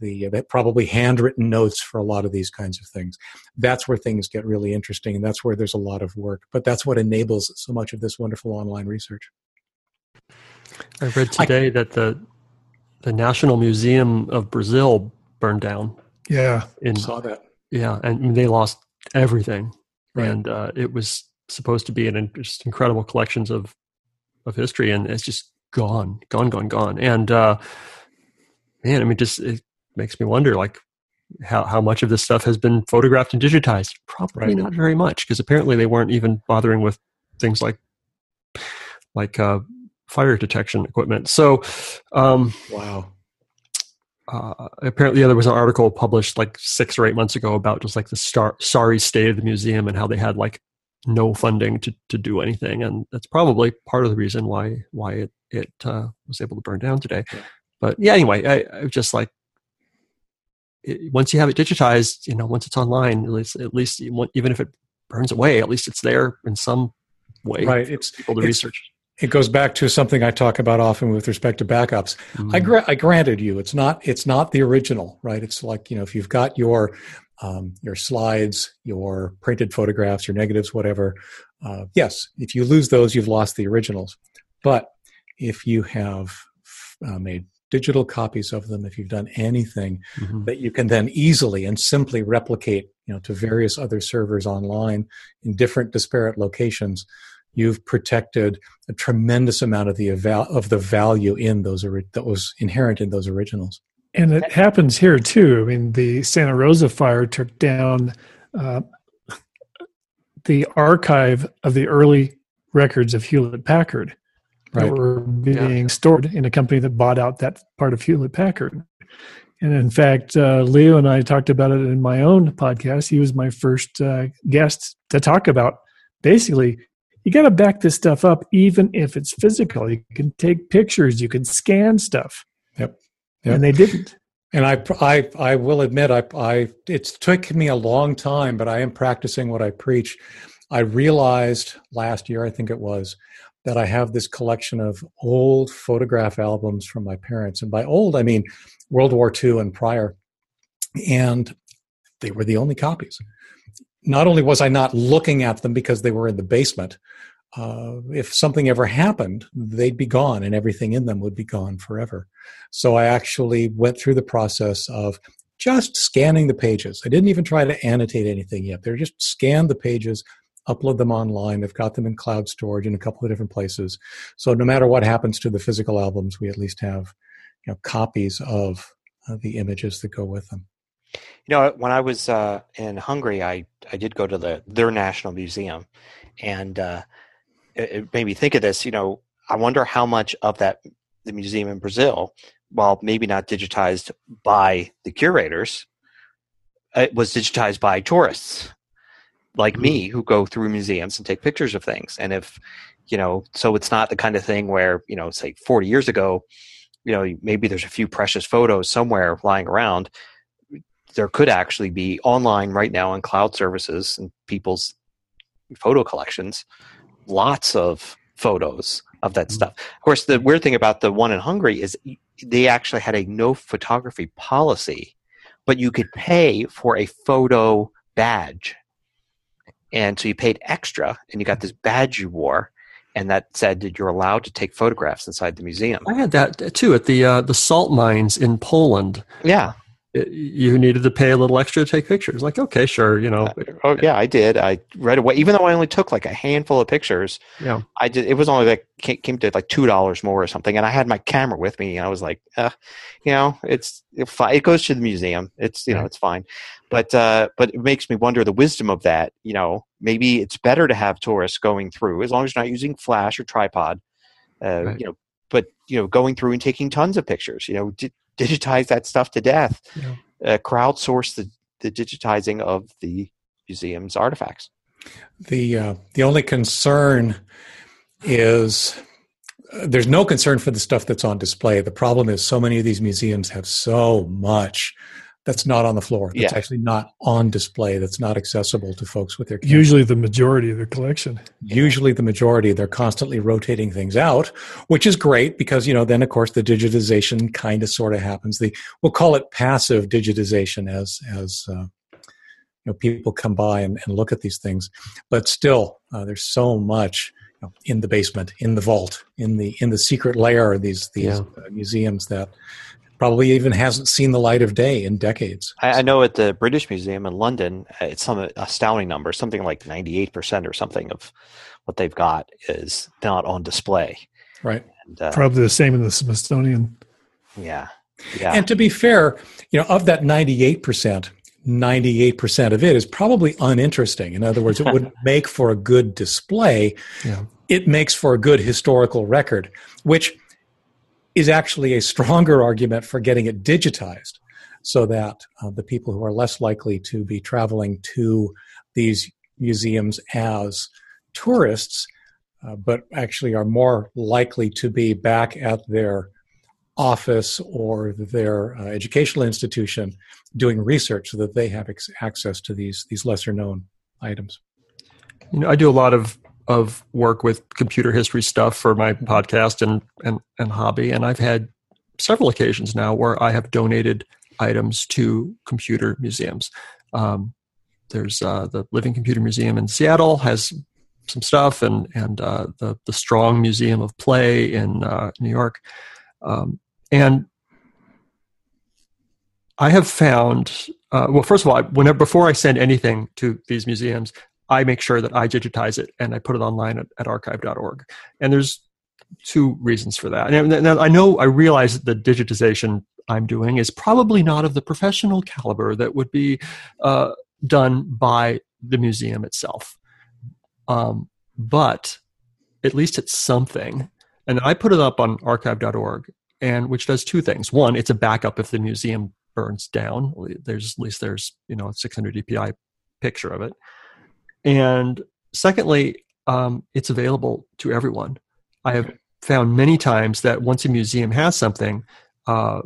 the that probably handwritten notes for a lot of these kinds of things. That's where things get really interesting, and that's where there's a lot of work. But that's what enables so much of this wonderful online research. I read today I, that the the National Museum of Brazil burned down. Yeah, in, saw that. Yeah, and they lost everything, right. and uh, it was supposed to be an just incredible collections of of history, and it's just gone, gone, gone, gone. And uh, man, I mean, just it, makes me wonder like how, how much of this stuff has been photographed and digitized probably right. not very much because apparently they weren't even bothering with things like like uh, fire detection equipment so um, wow uh, apparently yeah, there was an article published like six or eight months ago about just like the star- sorry state of the museum and how they had like no funding to, to do anything and that's probably part of the reason why why it it uh, was able to burn down today yeah. but yeah anyway I, I just like it, once you have it digitized, you know, once it's online, at least, at least even if it burns away, at least it's there in some way. Right. It's people to it's, research. It goes back to something I talk about often with respect to backups. Mm-hmm. I, gra- I granted you, it's not it's not the original, right? It's like you know, if you've got your um, your slides, your printed photographs, your negatives, whatever. Uh, yes, if you lose those, you've lost the originals. But if you have uh, made digital copies of them if you've done anything mm-hmm. that you can then easily and simply replicate you know to various other servers online in different disparate locations you've protected a tremendous amount of the of the value in those that was inherent in those originals and it happens here too i mean the santa rosa fire took down uh, the archive of the early records of hewlett packard right. that were being yeah. stored in a company that bought out that part of Hewlett Packard. And in fact, uh, Leo and I talked about it in my own podcast. He was my first uh, guest to talk about basically, you got to back this stuff up, even if it's physical. You can take pictures, you can scan stuff. Yep. yep. And they didn't. And I, I, I will admit, I, I, it took me a long time, but I am practicing what I preach. I realized last year, I think it was, that I have this collection of old photograph albums from my parents. And by old, I mean World War II and prior. And they were the only copies. Not only was I not looking at them because they were in the basement, uh, if something ever happened, they'd be gone and everything in them would be gone forever. So I actually went through the process of just scanning the pages. I didn't even try to annotate anything yet. They're just scan the pages, upload them online. They've got them in cloud storage in a couple of different places. So no matter what happens to the physical albums, we at least have you know, copies of uh, the images that go with them. You know, when I was uh, in Hungary, I, I did go to the their national museum, and uh, it, it made me think of this. You know, I wonder how much of that the museum in Brazil, while maybe not digitized by the curators, it was digitized by tourists like mm-hmm. me who go through museums and take pictures of things. And if, you know, so it's not the kind of thing where, you know, say 40 years ago, you know, maybe there's a few precious photos somewhere lying around. There could actually be online right now on cloud services and people's photo collections, lots of photos of that mm-hmm. stuff. Of course, the weird thing about the one in Hungary is they actually had a no photography policy, but you could pay for a photo badge and so you paid extra and you got this badge you wore and that said that you're allowed to take photographs inside the museum. I had that too at the uh, the salt mines in Poland. Yeah, you needed to pay a little extra to take pictures. Like, okay, sure, you know. Uh, oh yeah, I did. I right away, even though I only took like a handful of pictures. Yeah, I did. It was only like came to like two dollars more or something, and I had my camera with me, and I was like, uh, you know, it's it, it goes to the museum. It's you know, it's fine, but uh, but it makes me wonder the wisdom of that. You know, maybe it's better to have tourists going through as long as you're not using flash or tripod. Uh, right. You know, but you know, going through and taking tons of pictures. You know, di- digitize that stuff to death. Yeah uh, crowdsource the, the digitizing of the museum's artifacts. The uh, the only concern is uh, there's no concern for the stuff that's on display. The problem is so many of these museums have so much that's not on the floor. That's yeah. actually not on display. That's not accessible to folks with their. Cameras. Usually, the majority of the collection. Usually, the majority. They're constantly rotating things out, which is great because you know then of course the digitization kind of sort of happens. The we'll call it passive digitization as as uh, you know people come by and, and, look at these things, but still uh, there's so much. You know, in the basement, in the vault, in the in the secret layer of these these yeah. uh, museums that probably even hasn't seen the light of day in decades. I, I know at the British Museum in London, uh, it's some astounding number, something like 98% or something of what they've got is not on display. Right. And, uh, probably the same in the Smithsonian. Yeah. Yeah. And to be fair, you know, of that 98%, 98% of it is probably uninteresting. In other words, it wouldn't make for a good display. Yeah. It makes for a good historical record, which is actually a stronger argument for getting it digitized so that uh, the people who are less likely to be traveling to these museums as tourists, uh, but actually are more likely to be back at their office or their uh, educational institution doing research so that they have ex- access to these these lesser known items. You know, I do a lot of of work with computer history stuff for my podcast and, and, and hobby. And I've had several occasions now where I have donated items to computer museums. Um, there's uh, the Living Computer Museum in Seattle has some stuff, and and uh, the the Strong Museum of Play in uh, New York, um, and I have found. Uh, well, first of all, whenever before I send anything to these museums, I make sure that I digitize it and I put it online at, at archive.org. And there's two reasons for that. And I know, I realize that the digitization I'm doing is probably not of the professional caliber that would be uh, done by the museum itself. Um, but at least it's something. And I put it up on archive.org, and which does two things. One, it's a backup if the museum burns down. There's at least there's you know a 600 dpi picture of it. And secondly, um, it's available to everyone. I have found many times that once a museum has something, uh,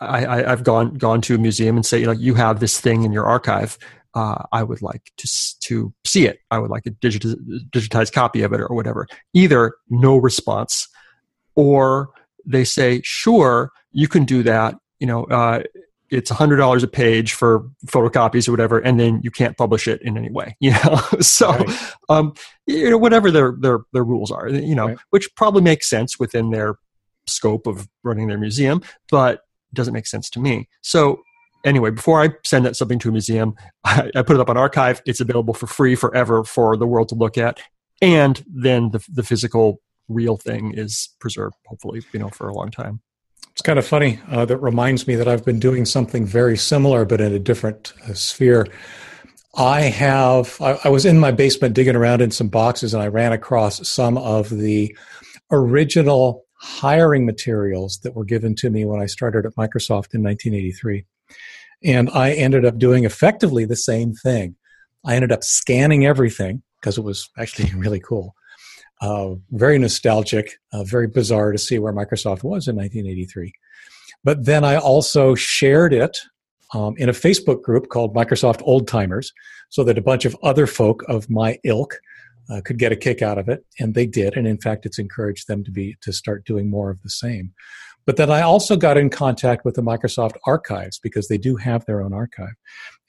I, have gone gone to a museum and say, like, you have this thing in your archive. uh, I would like to to see it. I would like a digit- digitized copy of it or whatever. Either no response, or they say, sure, you can do that. You know, uh, it's hundred dollars a page for photocopies or whatever, and then you can't publish it in any way. You know, so Right. um, you know whatever their their their rules are, you know, Right. which probably makes sense within their scope of running their museum, but doesn't make sense to me. So anyway, before I send that something to a museum, I, I put it up on archive. It's available for free forever for the world to look at, and then the the physical real thing is preserved, hopefully, you know, for a long time. It's kind of funny. Uh, that reminds me that I've been doing something very similar, but in a different uh, sphere. I have, I, I was in my basement digging around in some boxes and I ran across some of the original hiring materials that were given to me when I started at Microsoft in 1983. And I ended up doing effectively the same thing. I ended up scanning everything because it was actually really cool. Uh, very nostalgic, uh, very bizarre to see where Microsoft was in 1983. But then I also shared it um, in a Facebook group called Microsoft Old Timers so that a bunch of other folk of my ilk uh, could get a kick out of it. And they did. And in fact, it's encouraged them to be, to start doing more of the same. But then I also got in contact with the Microsoft archives because they do have their own archive.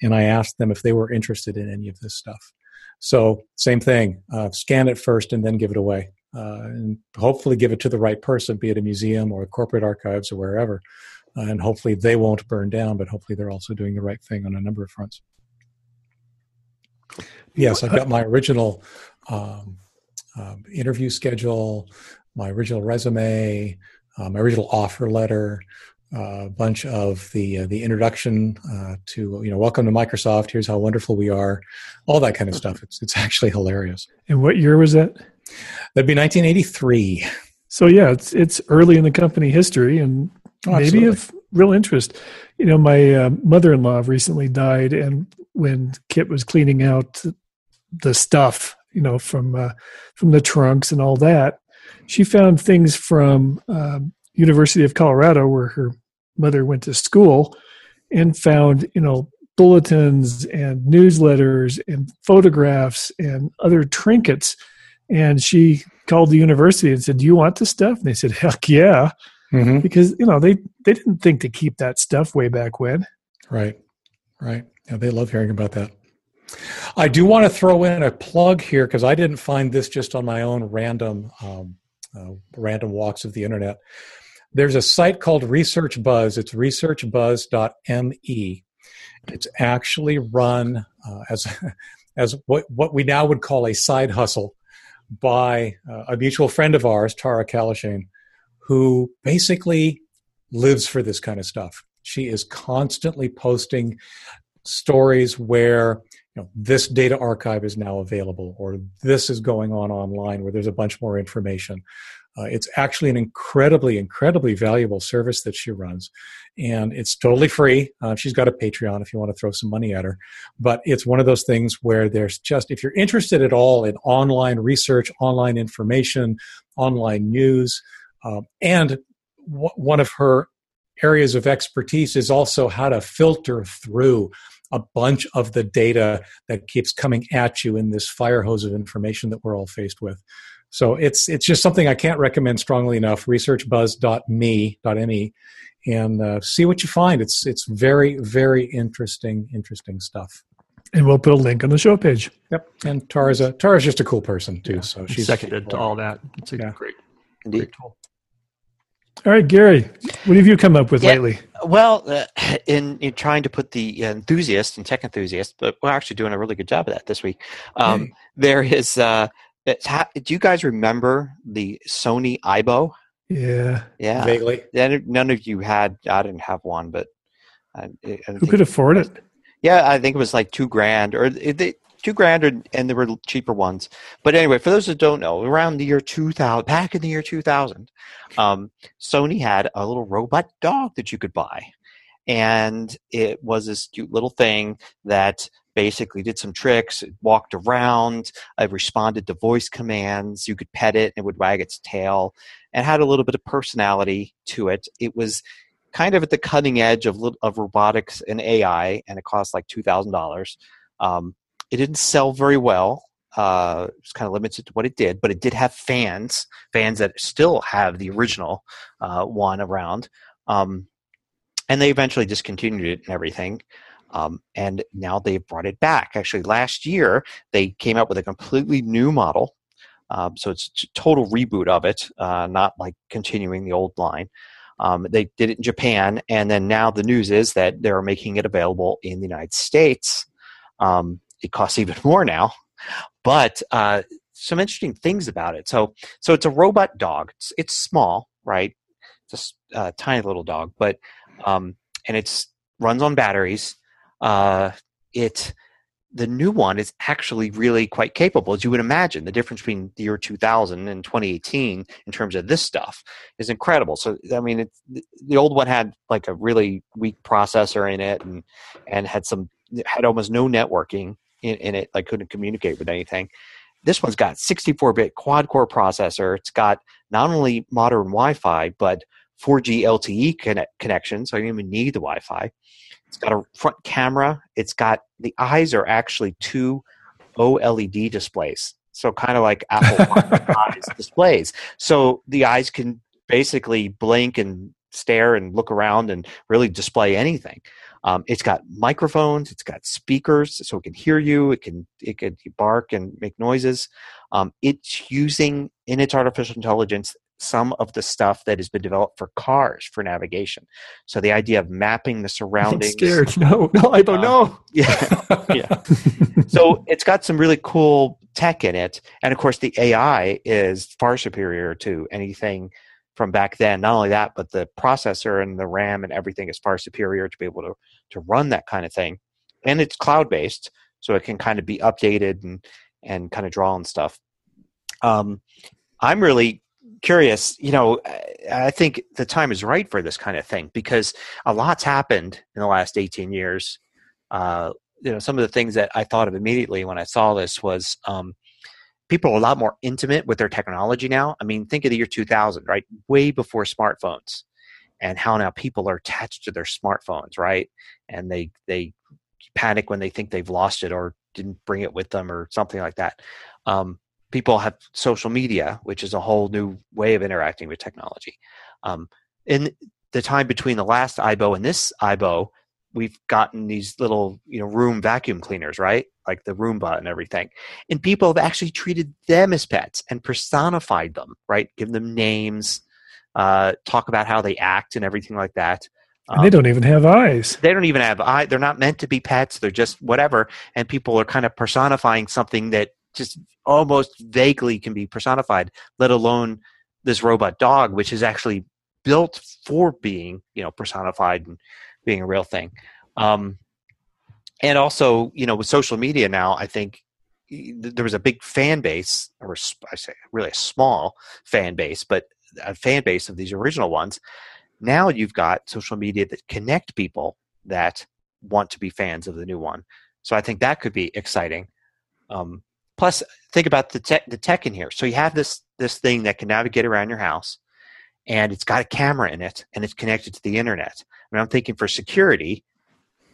And I asked them if they were interested in any of this stuff. So, same thing uh, scan it first and then give it away. Uh, and hopefully give it to the right person, be it a museum or corporate archives or wherever. Uh, and hopefully they won't burn down, but hopefully they're also doing the right thing on a number of fronts. Yes, I've got my original um, um, interview schedule, my original resume, uh, my original offer letter, a bunch of the uh, the introduction uh, to you know welcome to Microsoft. Here's how wonderful we are, all that kind of stuff. It's it's actually hilarious. And what year was that? That'd be 1983. So yeah, it's it's early in the company history and Oh, maybe of real interest. You know, my uh, mother-in-law recently died, and when Kit was cleaning out the stuff, you know, from uh, from the trunks and all that, she found things from um, University of Colorado, where her mother went to school, and found you know bulletins and newsletters and photographs and other trinkets. And she called the university and said, "Do you want this stuff?" And they said, "Heck yeah." Mm-hmm. because you know they they didn't think to keep that stuff way back when. Right, right. Yeah, they love hearing about that. I do want to throw in a plug here because I didn't find this just on my own random um, uh, random walks of the internet. There's a site called Research Buzz. It's researchbuzz.me. It's actually run uh, as as what what we now would call a side hustle by uh, a mutual friend of ours, Tara Calishain, who basically lives for this kind of stuff. She is constantly posting stories where you know this data archive is now available or this is going on online where there's a bunch more information. Uh, it's actually an incredibly, incredibly valuable service that she runs, and it's totally free. Uh, she's got a Patreon if you want to throw some money at her, but it's one of those things where there's just if you're interested at all in online research, online information, online news, um, and w- one of her areas of expertise is also how to filter through a bunch of the data that keeps coming at you in this fire hose of information that we're all faced with. So it's it's just something I can't recommend strongly enough. Researchbuzz.me.me and uh, see what you find. It's it's very very interesting interesting stuff. And we'll put a link on the show page. Yep. And Tara's a Tara's just a cool person too. So she's seconded to all that. It's a Yeah. great, Indeed. great tool. All right, Gary, what have you come up with Yeah. lately? Well, uh, in, in trying to put the enthusiast and tech enthusiast, but we're actually doing a really good job of that this week. Um, Yay. there is. Uh, it's ha- do you guys remember the Sony Aibo? Yeah, Yeah, vaguely. None- none of you had. I didn't have one, but I, I who think- could afford it? Yeah, I think it was like two grand, or it- they, two grand, or, and there were cheaper ones. But anyway, for those that don't know, around the year two thousand, back in the year two thousand, um, Sony had a little robot dog that you could buy, and it was this cute little thing that basically did some tricks. Walked around, it responded to voice commands. You could pet it, and it would wag its tail, and had a little bit of personality to it. It was kind of at the cutting edge of of robotics and AI, and it cost like two thousand dollars. Um, it didn't sell very well. Uh, it kind of limited to what it did, but it did have fans, fans that still have the original uh, one around. Um, and they eventually discontinued it and everything. Um, and now they've brought it back. Actually, last year they came out with a completely new model. Um, so it's a total reboot of it, uh, not like continuing the old line. Um, they did it in Japan, and then now the news is that they're making it available in the United States. Um, it costs even more now, but uh, some interesting things about it. So, so it's a robot dog. It's, it's small, right? It's a uh, tiny little dog, but um, and it's runs on batteries. Uh, it the new one is actually really quite capable, as you would imagine. The difference between the year 2000 and 2018 in terms of this stuff is incredible. So, I mean, the old one had like a really weak processor in it, and and had some had almost no networking in, in it, like couldn't communicate with anything. This one's got 64-bit quad-core processor. It's got not only modern Wi-Fi, but 4G LTE connect, so you don't even need the Wi-Fi. It's got a front camera. It's got the eyes are actually two OLED displays. So kind of like Apple eyes displays. So the eyes can basically blink and stare and look around and really display anything. Um, it's got microphones. It's got speakers, so it can hear you. It can it can bark and make noises. Um, it's using in its artificial intelligence some of the stuff that has been developed for cars for navigation. So the idea of mapping the surroundings. I'm scared. No, no, I don't um, know. Yeah, yeah. so it's got some really cool tech in it, and of course the AI is far superior to anything from back then. Not only that, but the processor and the RAM and everything is far superior to be able to to run that kind of thing, and it's cloud based, so it can kind of be updated and and kind of draw on stuff. Um, I'm really curious, you know, I think the time is right for this kind of thing because a lot's happened in the last 18 years. Uh, you know, some of the things that I thought of immediately when I saw this was um, people are a lot more intimate with their technology now. I mean, think of the year 2000, right? Way before smartphones and how now people are attached to their smartphones, right? And they, they panic when they think they've lost it or didn't bring it with them or something like that. Um, people have social media, which is a whole new way of interacting with technology. Um, in the time between the last Aibo and this Aibo, we've gotten these little you know room vacuum cleaners, right? Like the Roomba and everything. And people have actually treated them as pets and personified them, right? Give them names, uh, talk about how they act and everything like that. Um, they don't even have eyes. They don't even have eyes. They're not meant to be pets. They're just whatever. And people are kind of personifying something that just almost vaguely can be personified, let alone this robot dog, which is actually built for being, you know, personified and being a real thing. Um, and also, you know, with social media now, I think there was a big fan base, or I say really a small fan base, but a fan base of these original ones. Now you've got social media that connect people that want to be fans of the new one. So I think that could be exciting. Um, Plus, think about the tech, the tech in here. So you have this this thing that can navigate around your house, and it's got a camera in it, and it's connected to the internet. I mean, I'm thinking for security,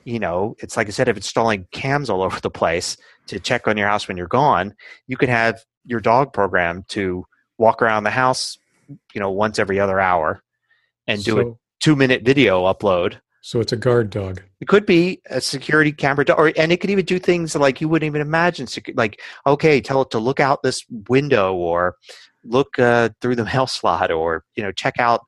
you know, it's like I said, if installing cams all over the place to check on your house when you're gone, you could have your dog programmed to walk around the house, you know, once every other hour, and do so, a two minute video upload so it's a guard dog. It could be a security camera dog, or, and it could even do things like you wouldn't even imagine. Like, okay, tell it to look out this window, or look uh, through the mail slot, or you know, check out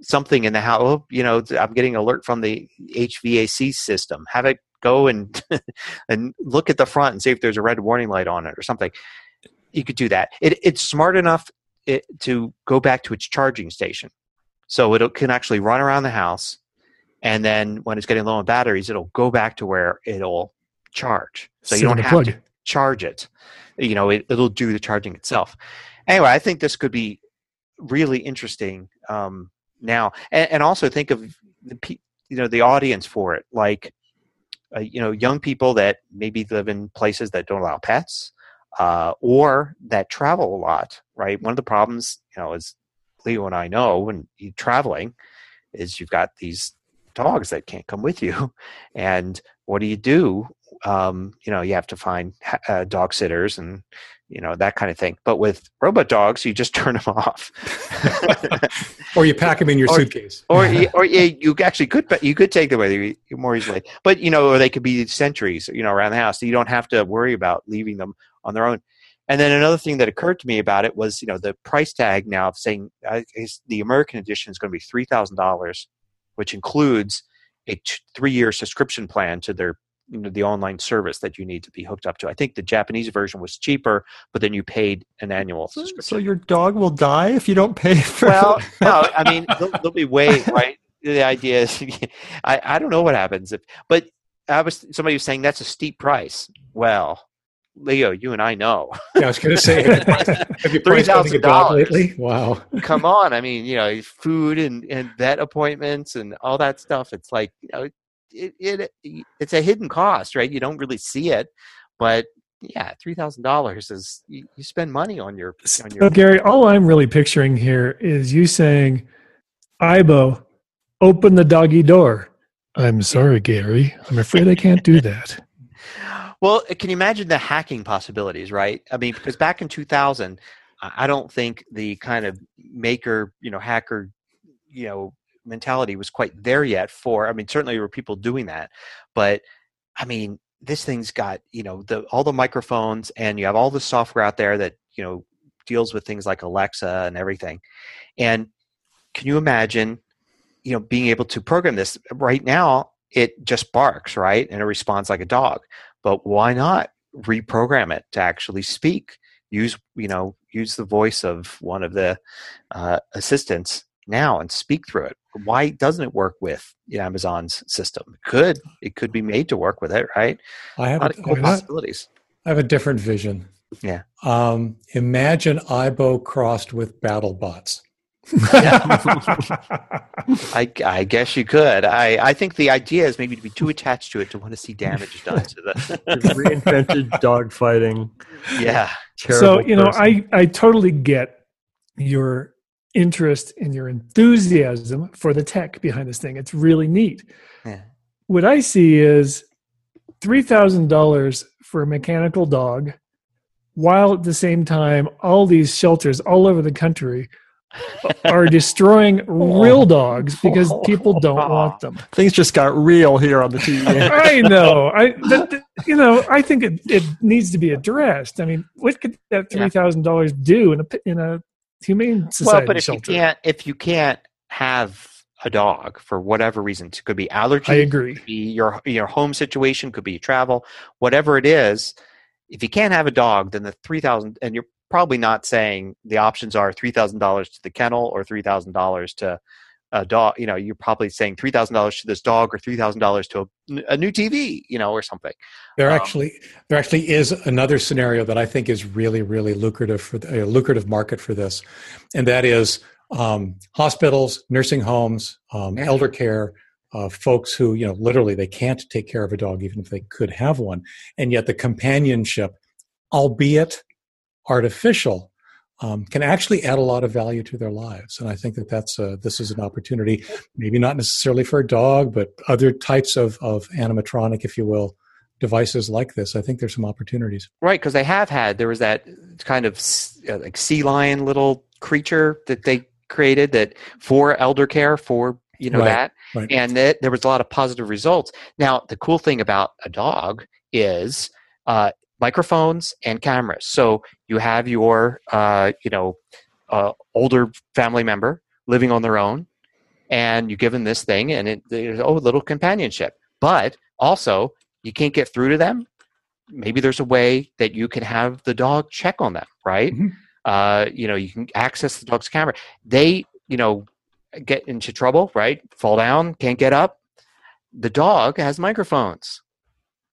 something in the house. Oh, you know, I'm getting alert from the HVAC system. Have it go and and look at the front and see if there's a red warning light on it or something. You could do that. It, it's smart enough it, to go back to its charging station, so it can actually run around the house and then when it's getting low on batteries, it'll go back to where it'll charge. So you don't have plug. to charge it. You know, it, will do the charging itself. Anyway, I think this could be really interesting um, now, and, and, also think of the you know the audience for it, like uh, you know young people that maybe live in places that don't allow pets. Uh, or that travel a lot, right? One of the problems, you know, as Leo and I know when you're traveling, is you've got these dogs that can't come with you. And what do you do um, you know, you have to find uh, dog sitters and you know that kind of thing. But with robot dogs, you just turn them off, or you pack them in your or, suitcase, or or you actually could, but you could take them with you more easily. But you know, or they could be sentries, you know, around the house. So you don't have to worry about leaving them on their own. And then another thing that occurred to me about it was, you know, the price tag now of saying uh, the American edition is going to be three thousand dollars, which includes a t- three-year subscription plan to their you know, the online service that you need to be hooked up to. I think the Japanese version was cheaper, but then you paid an annual subscription. So your dog will die if you don't pay for. Well, no, I mean they'll, they'll be way right. The idea is, I I don't know what happens if, but I was somebody was saying that's a steep price. Well, Leo, you and I know. Yeah, I was going to say, have you priced a dog lately? Wow. Come on, I mean, you know, food and and vet appointments and all that stuff. It's like you know, it, it it's a hidden cost, right? You don't really see it, but yeah, three thousand dollars is you, you, spend money on your on your. So Gary, all I'm really picturing here is you saying, "Aibo, open the doggy door." I'm sorry, Gary. I'm afraid I can't do that. Well, eh, can you imagine the hacking possibilities, right? I mean, because back in 2000, I don't think the kind of maker, you know, hacker, you know, mentality was quite there yet for i mean certainly there were people doing that but i mean this thing's got you know the all the microphones and you have all the software out there that you know deals with things like alexa and everything. And can you imagine you know being able to program this? Right now it just barks right? And it responds like a dog but why not reprogram it to actually speak use you know use the voice of one of the uh, assistants now and speak through it. Why doesn't it work with Amazon's system? It could it could be made to work with it, right? I have a, cool possibilities. I have a different vision. Yeah. Um, imagine Aibo crossed with BattleBots. I, I, guess you could. I, I think the idea is maybe to be too attached to it to want to see damage done to the reinvented dog fighting. Yeah. So you know, I I totally get your interest and your enthusiasm for the tech behind this thing. It's really neat. Yeah. What I see is $3,000 for a mechanical dog, while at the same time, all these shelters all over the country are destroying oh. real dogs because people don't want them. Things just got real here on the TV. I know. I, that, you know, I think it, it needs to be addressed. I mean, what could that three thousand dollars do in a in a humane society well but if shelter. you can't if you can't have a dog for whatever reason it could be allergy i agree could be your your home situation could be travel whatever it is if you can't have a dog then the 3000 and you're probably not saying the options are $3000 to the kennel or $3000 to a dog you know you're probably saying $3000 to this dog or $3000 to a, a, new tv you know or something. There um, actually there actually is another scenario that i think is really really lucrative for the, a lucrative market for this and that is um, hospitals nursing homes um, elder care uh, folks who you know literally they can't take care of a dog even if they could have one and yet the companionship albeit artificial um, can actually add a lot of value to their lives. And I think that that's a, this is an opportunity, maybe not necessarily for a dog, but other types of, of animatronic, if you will, devices like this. I think there's some opportunities. Right, because they have had there was that kind of uh, like sea lion little creature that they created that for elder care for you know right, that right. and that there was a lot of positive results now the cool thing about a dog is uh, microphones and cameras. So you have your, uh, you know, uh, older family member living on their own, and you give them this thing, and it, there's oh, little companionship. But also, you can't get through to them. Maybe there's a way that you can have the dog check on them, right? Mm-hmm. Uh, you know, you can access the dog's camera. They, you know, get into trouble, right? Fall down, can't get up. The dog has microphones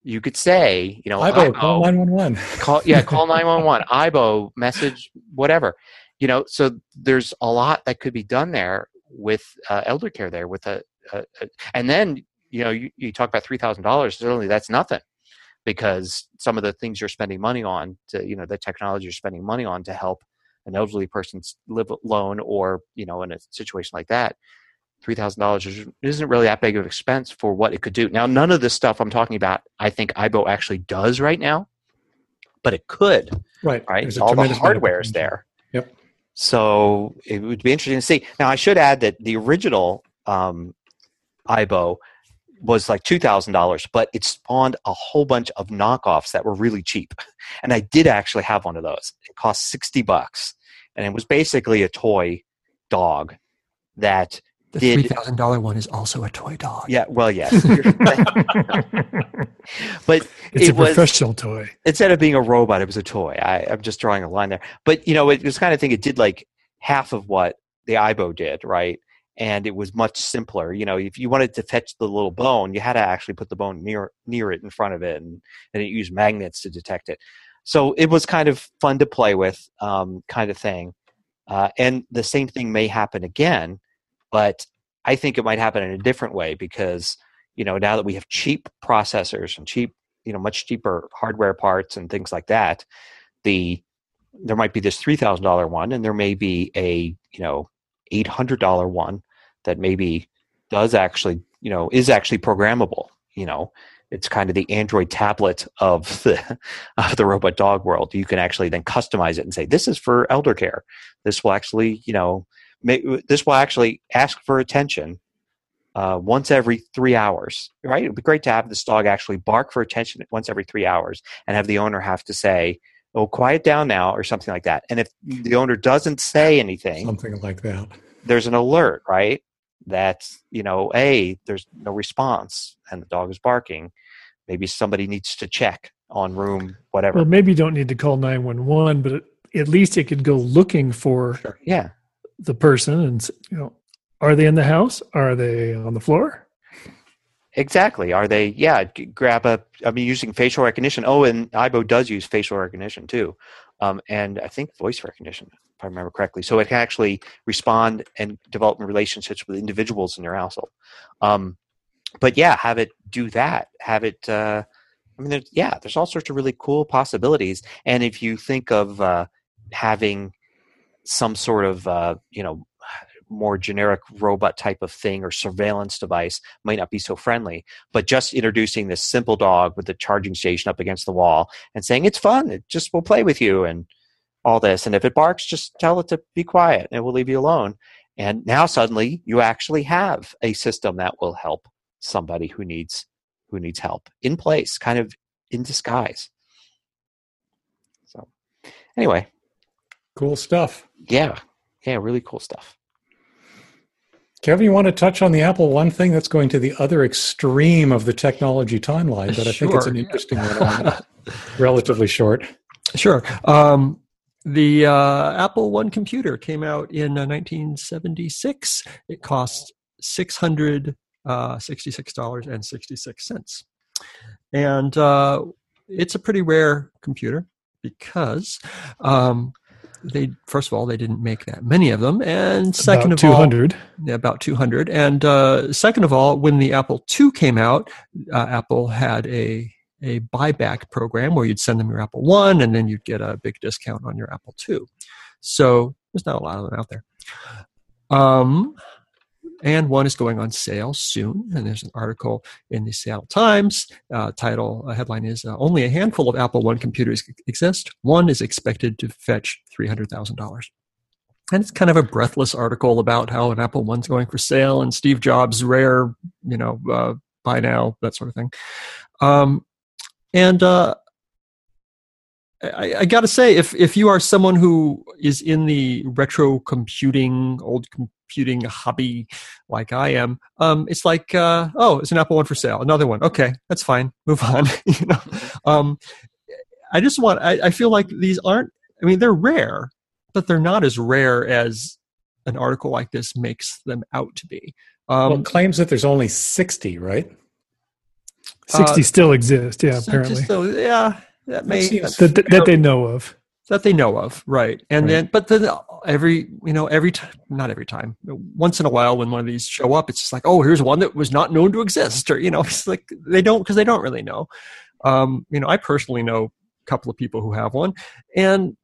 you could say, you know, Aibo, call 911. Call, yeah, call 911. Aibo, message, whatever. You know, so there's a lot that could be done there with uh, elder care there with a, a, a, and then, you know, you, you talk about $3,000, certainly that's nothing because some of the things you're spending money on to, you know, the technology you're spending money on to help an elderly person live alone or, you know, in a situation like that, three thousand dollars isn't really that big of an expense for what it could do. Now, none of this stuff I'm talking about, I think Aibo actually does right now, but it could. Right. Right. There's All the tremendous amount of hardware is there. Yep. So it would be interesting to see. Now, I should add that the original um, Aibo was like two thousand dollars, but it spawned a whole bunch of knockoffs that were really cheap. And I did actually have one of those. It cost sixty bucks, and it was basically a toy dog that The Did- three thousand dollar one is also a toy dog. yeah well yes. But it's it a was professional toy. instead of being a robot it was a toy. I, i'm just drawing a line there. But you know it was kind of thing it did like half of what the Aibo did right? And it was much simpler. You know if you wanted to fetch the little bone you had to actually put the bone near near it in front of it and, and it used magnets to detect it. So it was kind of fun to play with um, kind of thing. Uh, and the same thing may happen again but i think it might happen in a different way because you know now that we have cheap processors and cheap you know much cheaper hardware parts and things like that the there might be this $3000 one and there may be a you know $800 one that maybe does actually you know is actually programmable you know? It's kind of the android tablet of the of the robot dog world. You can actually then customize it and say this is for elder care. This will actually you know make, this will actually ask for attention uh, once every three hours, right? It would be great to have this dog actually bark for attention once every three hours and have the owner have to say, oh, quiet down now, or something like that. And if the owner doesn't say anything, Something like that. there's an alert, right? That, you know, A, there's no response and the dog is barking. Maybe somebody needs to check on room, whatever. Well, maybe you don't need to call 911, but at least it could go looking for yeah. The person and, you know, are they in the house? Are they on the floor? Exactly. Are they? Yeah. Grab a. I mean, using facial recognition. Oh, and Aibo does use facial recognition too, um, and I think voice recognition, if I remember correctly. So it can actually respond and develop relationships with individuals in your household. Um, but yeah, have it do that. Have it. Uh, I mean, there's, yeah, there's all sorts of really cool possibilities. And if you think of uh, having some sort of, uh, you know, more generic robot type of thing or surveillance device might not be so friendly but just introducing this simple dog with the charging station up against the wall and saying it's fun. It just will play with you and all this. And if it barks just tell it to be quiet and it will leave you alone. And now suddenly you actually have a system that will help somebody who needs who needs help in place kind of in disguise. So anyway Cool stuff. yeah yeah really cool stuff Kevin, you want to touch on the Apple One thing that's going to the other extreme of the technology timeline, but I think it's an interesting one. relatively short. Sure. Um, the uh, Apple One computer came out in uh, 1976. It cost six hundred sixty-six dollars and sixty-six cents, and uh, it's a pretty rare computer because um, they first of all they didn't make that many of them, and second About of all, 200. yeah, about 200. And uh, second of all, when the Apple II came out, uh, Apple had a a buyback program where you'd send them your Apple One, and then you'd get a big discount on your Apple II. So there's not a lot of them out there. Um, and one is going on sale soon. And there's an article in the Seattle Times. Uh, title uh, headline is uh, "Only a handful of Apple One computers exist. One is expected to fetch three hundred thousand dollars." And it's kind of a breathless article about how an Apple One's going for sale and Steve Jobs' rare, you know, uh, buy now, that sort of thing. Um, and uh, I, I got to say, if if you are someone who is in the retro computing, old computing hobby like I am, um, it's like, uh, oh, it's an Apple One for sale, another one. Okay, that's fine. Move on. you know, um, I just want. I, I feel like these aren't. I mean, they're rare, but they're not as rare as an article like this makes them out to be. Um, well, it claims that there's only 60, right? 60 uh, still exist, yeah, so apparently. just so- yeah, that may seems- that, that, that they know of. that they know of, right? And Right. then, but then every you know every time, not every time, once in a while when one of these show up, it's just like, oh, here's one that was not known to exist, or you know, it's like they don't because they don't really know. Um, you know, I personally know a couple of people who have one, and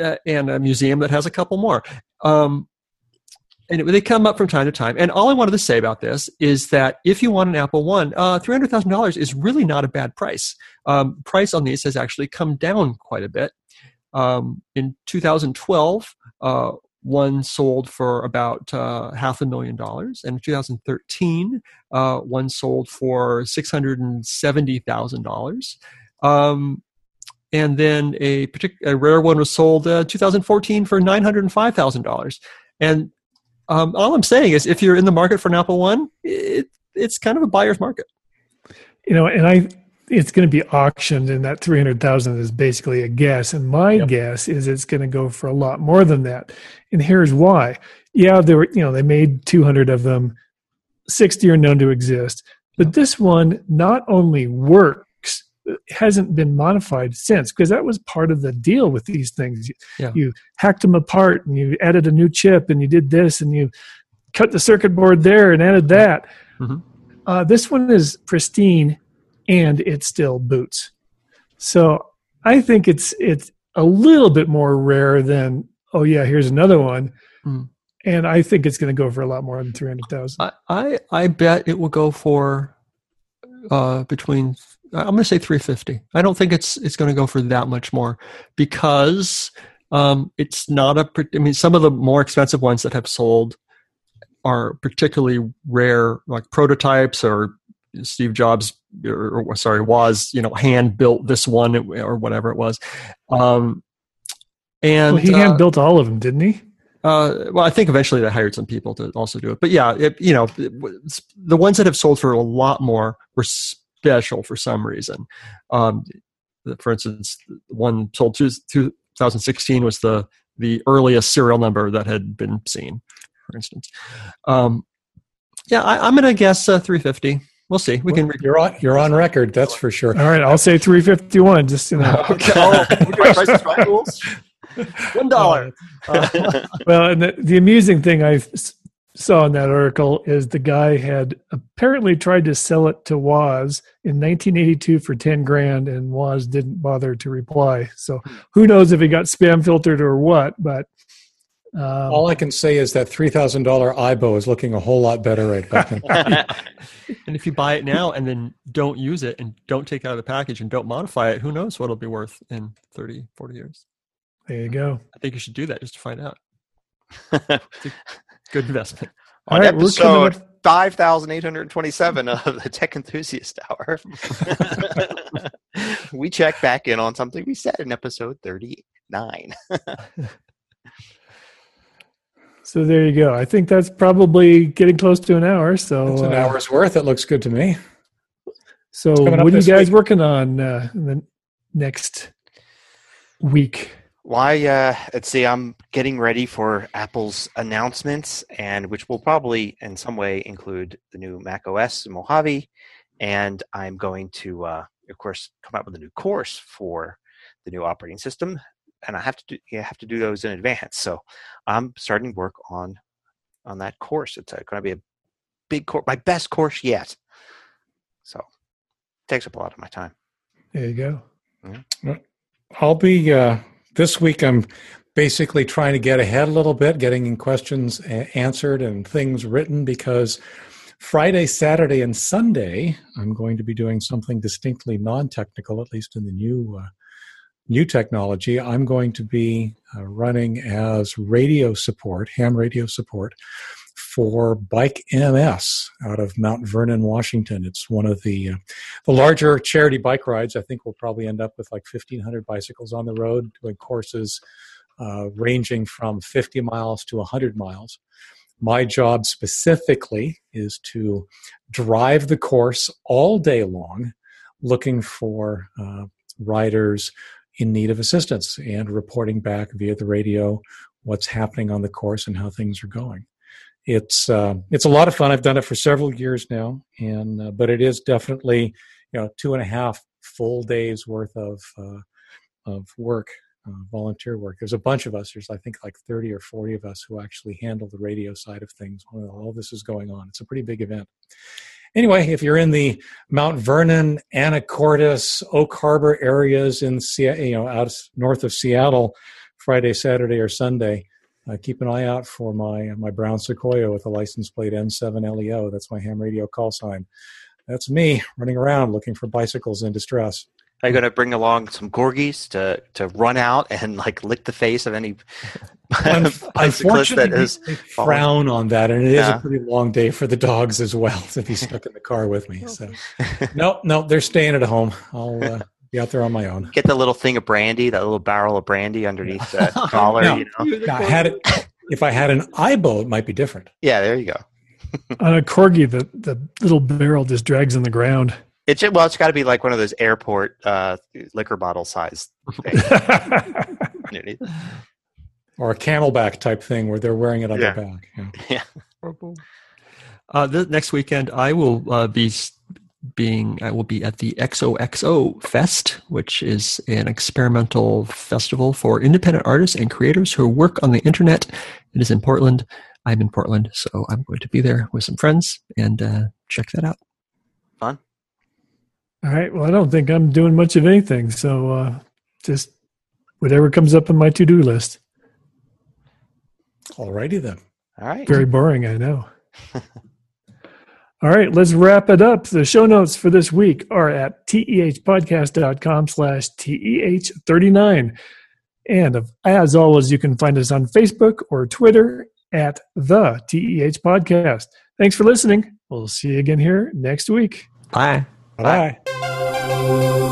uh, and a museum that has a couple more. Um, and they come up from time to time. And all I wanted to say about this is that if you want an Apple One, uh, three hundred thousand dollars is really not a bad price. Um, price on these has actually come down quite a bit. Um, in 2012, uh, one sold for about uh, half a million dollars, and in 2013, uh, one sold for six hundred and seventy thousand dollars. Um, and then a particular a rare one was sold uh, 2014 for nine hundred and five thousand dollars. And um, all I'm saying is, if you're in the market for an Apple One, it, it's kind of a buyer's market. You know, and I, it's going to be auctioned, and that three hundred thousand is basically a guess. And my Yep. guess is it's going to go for a lot more than that. And here's why: yeah, they were, you know, they made two hundred of them, sixty are known to exist, but this one not only works. it Hasn't been modified since because that was part of the deal with these things. You- Yeah. You hacked them apart and you added a new chip and you did this and you cut the circuit board there and added that. Mhm. Uh, this one is pristine and it still boots. So I think it's it's a little bit more rare than oh yeah here's another one, Mm. and I think it's going to go for a lot more than three hundred thousand. I, I I bet it will go for uh, between. I'm going to say 350. I don't think it's it's going to go for that much more because um, it's not a. I mean, some of the more expensive ones that have sold are particularly rare, like prototypes or Steve Jobs or, or sorry was you know hand built this one or whatever it was. Um, and Well, he uh, hand built all of them, didn't he? uh, well, I think eventually they hired some people to also do it. But yeah, it, you know, it, the ones that have sold for a lot more were special for some reason. Um, for instance, one sold to 2016 was the the earliest serial number that had been seen. For instance, um, yeah, I, I'm going to guess uh, 350. We'll see. We can. Re- You're on. You're on record. That's for sure. All right, I'll say three fifty one. Just you know. okay. Oh, we're Price is Right rules. One dollar. Uh, Well, and the, the amusing thing I saw in that article is the guy had apparently tried to sell it to Woz in 1982 for 10 grand, and Woz didn't bother to reply. So who knows if he got spam filtered or what? But um, All I can say is that three thousand dollar Aibo is looking a whole lot better right back now. And if you buy it now and then don't use it and don't take it out of the package and don't modify it, who knows what it'll be worth in 30, 40 years. there you go. I think you should do that just to find out. Good investment. All On right, we're coming episode 5827 of the Tech Enthusiast Hour, we check back in on something we said in episode 39. So there you go. I think that's probably getting close to an hour. So It's an uh, hour's worth. It looks good to me. So what are you guys week? working on uh, in the next week? Why, uh, let's see, I'm getting ready for Apple's announcements, and which will probably in some way include the new Mac OS Mojave. And I'm going to, uh, of course, come up with a new course for the new operating system. And I have to do, you have to do those in advance. So I'm starting work on on that course. It's uh, going to be a big course, my best course yet. So takes up a lot of my time. There you go. I'll be uh, this week. I'm basically trying to get ahead a little bit, getting questions answered and things written because Friday, Saturday, and Sunday I'm going to be doing something distinctly non-technical, at least in the new uh, new technology. I'm going to be uh, running as radio support, ham radio support for Bike MS out of Mount Vernon, Washington. It's one of the uh, the larger charity bike rides. I think we'll probably end up with like 1,500 bicycles on the road, doing courses uh, ranging from 50 miles to 100 miles. My job specifically is to drive the course all day long, looking for uh, riders in need of assistance and reporting back via the radio what's happening on the course and how things are going it's uh, it's a lot of fun. I've done it for several years now, and uh, but it is definitely you know two and a half full days worth of uh, of work, uh, volunteer work. There's a bunch of us. There's I think like thirty or forty of us who actually handle the radio side of things while all this is going on. It's a pretty big event. Anyway, if you're in the Mount Vernon, Anacortes, Oak Harbor areas in you know out north of Seattle, Friday, Saturday, or Sunday, uh, keep an eye out for my my brown Sequoia with a license plate N7LEO. That's my ham radio call sign. That's me running around looking for bicycles in distress. Are you going to bring along some corgis to to run out and like lick the face of any bicyclist that Unfortunately, is? they frown on that, and it is Yeah. a pretty long day for the dogs as well to be stuck in the car with me. So, no, no, they're staying at home. I'll uh, be out there on my own. Get the little thing of brandy, that little barrel of brandy underneath the collar. No. You know? I had it. If I had an Aibo, it might be different. Yeah, there you go. On a corgi, the, the little barrel just drags in the ground. It's well, it's got to be like one of those airport uh, liquor bottle size things underneath. Or a CamelBak type thing where they're wearing it on Yeah. their back. Yeah. Uh, the next weekend, I will uh, be being I will be at the XOXO Fest, which is an experimental festival for independent artists and creators who work on the internet. It is in Portland. I'm in Portland, so I'm going to be there with some friends and uh, check that out. Fun. All right. Well, I don't think I'm doing much of anything. So uh, just whatever comes up on my to do list. Alrighty then. All right. Very boring, I know. All right, let's wrap it up. The show notes for this week are at tehpodcast.com slash teh39. And as always, you can find us on Facebook or Twitter at the TEH Podcast. Thanks for listening. We'll see you again here next week. Bye. Bye bye.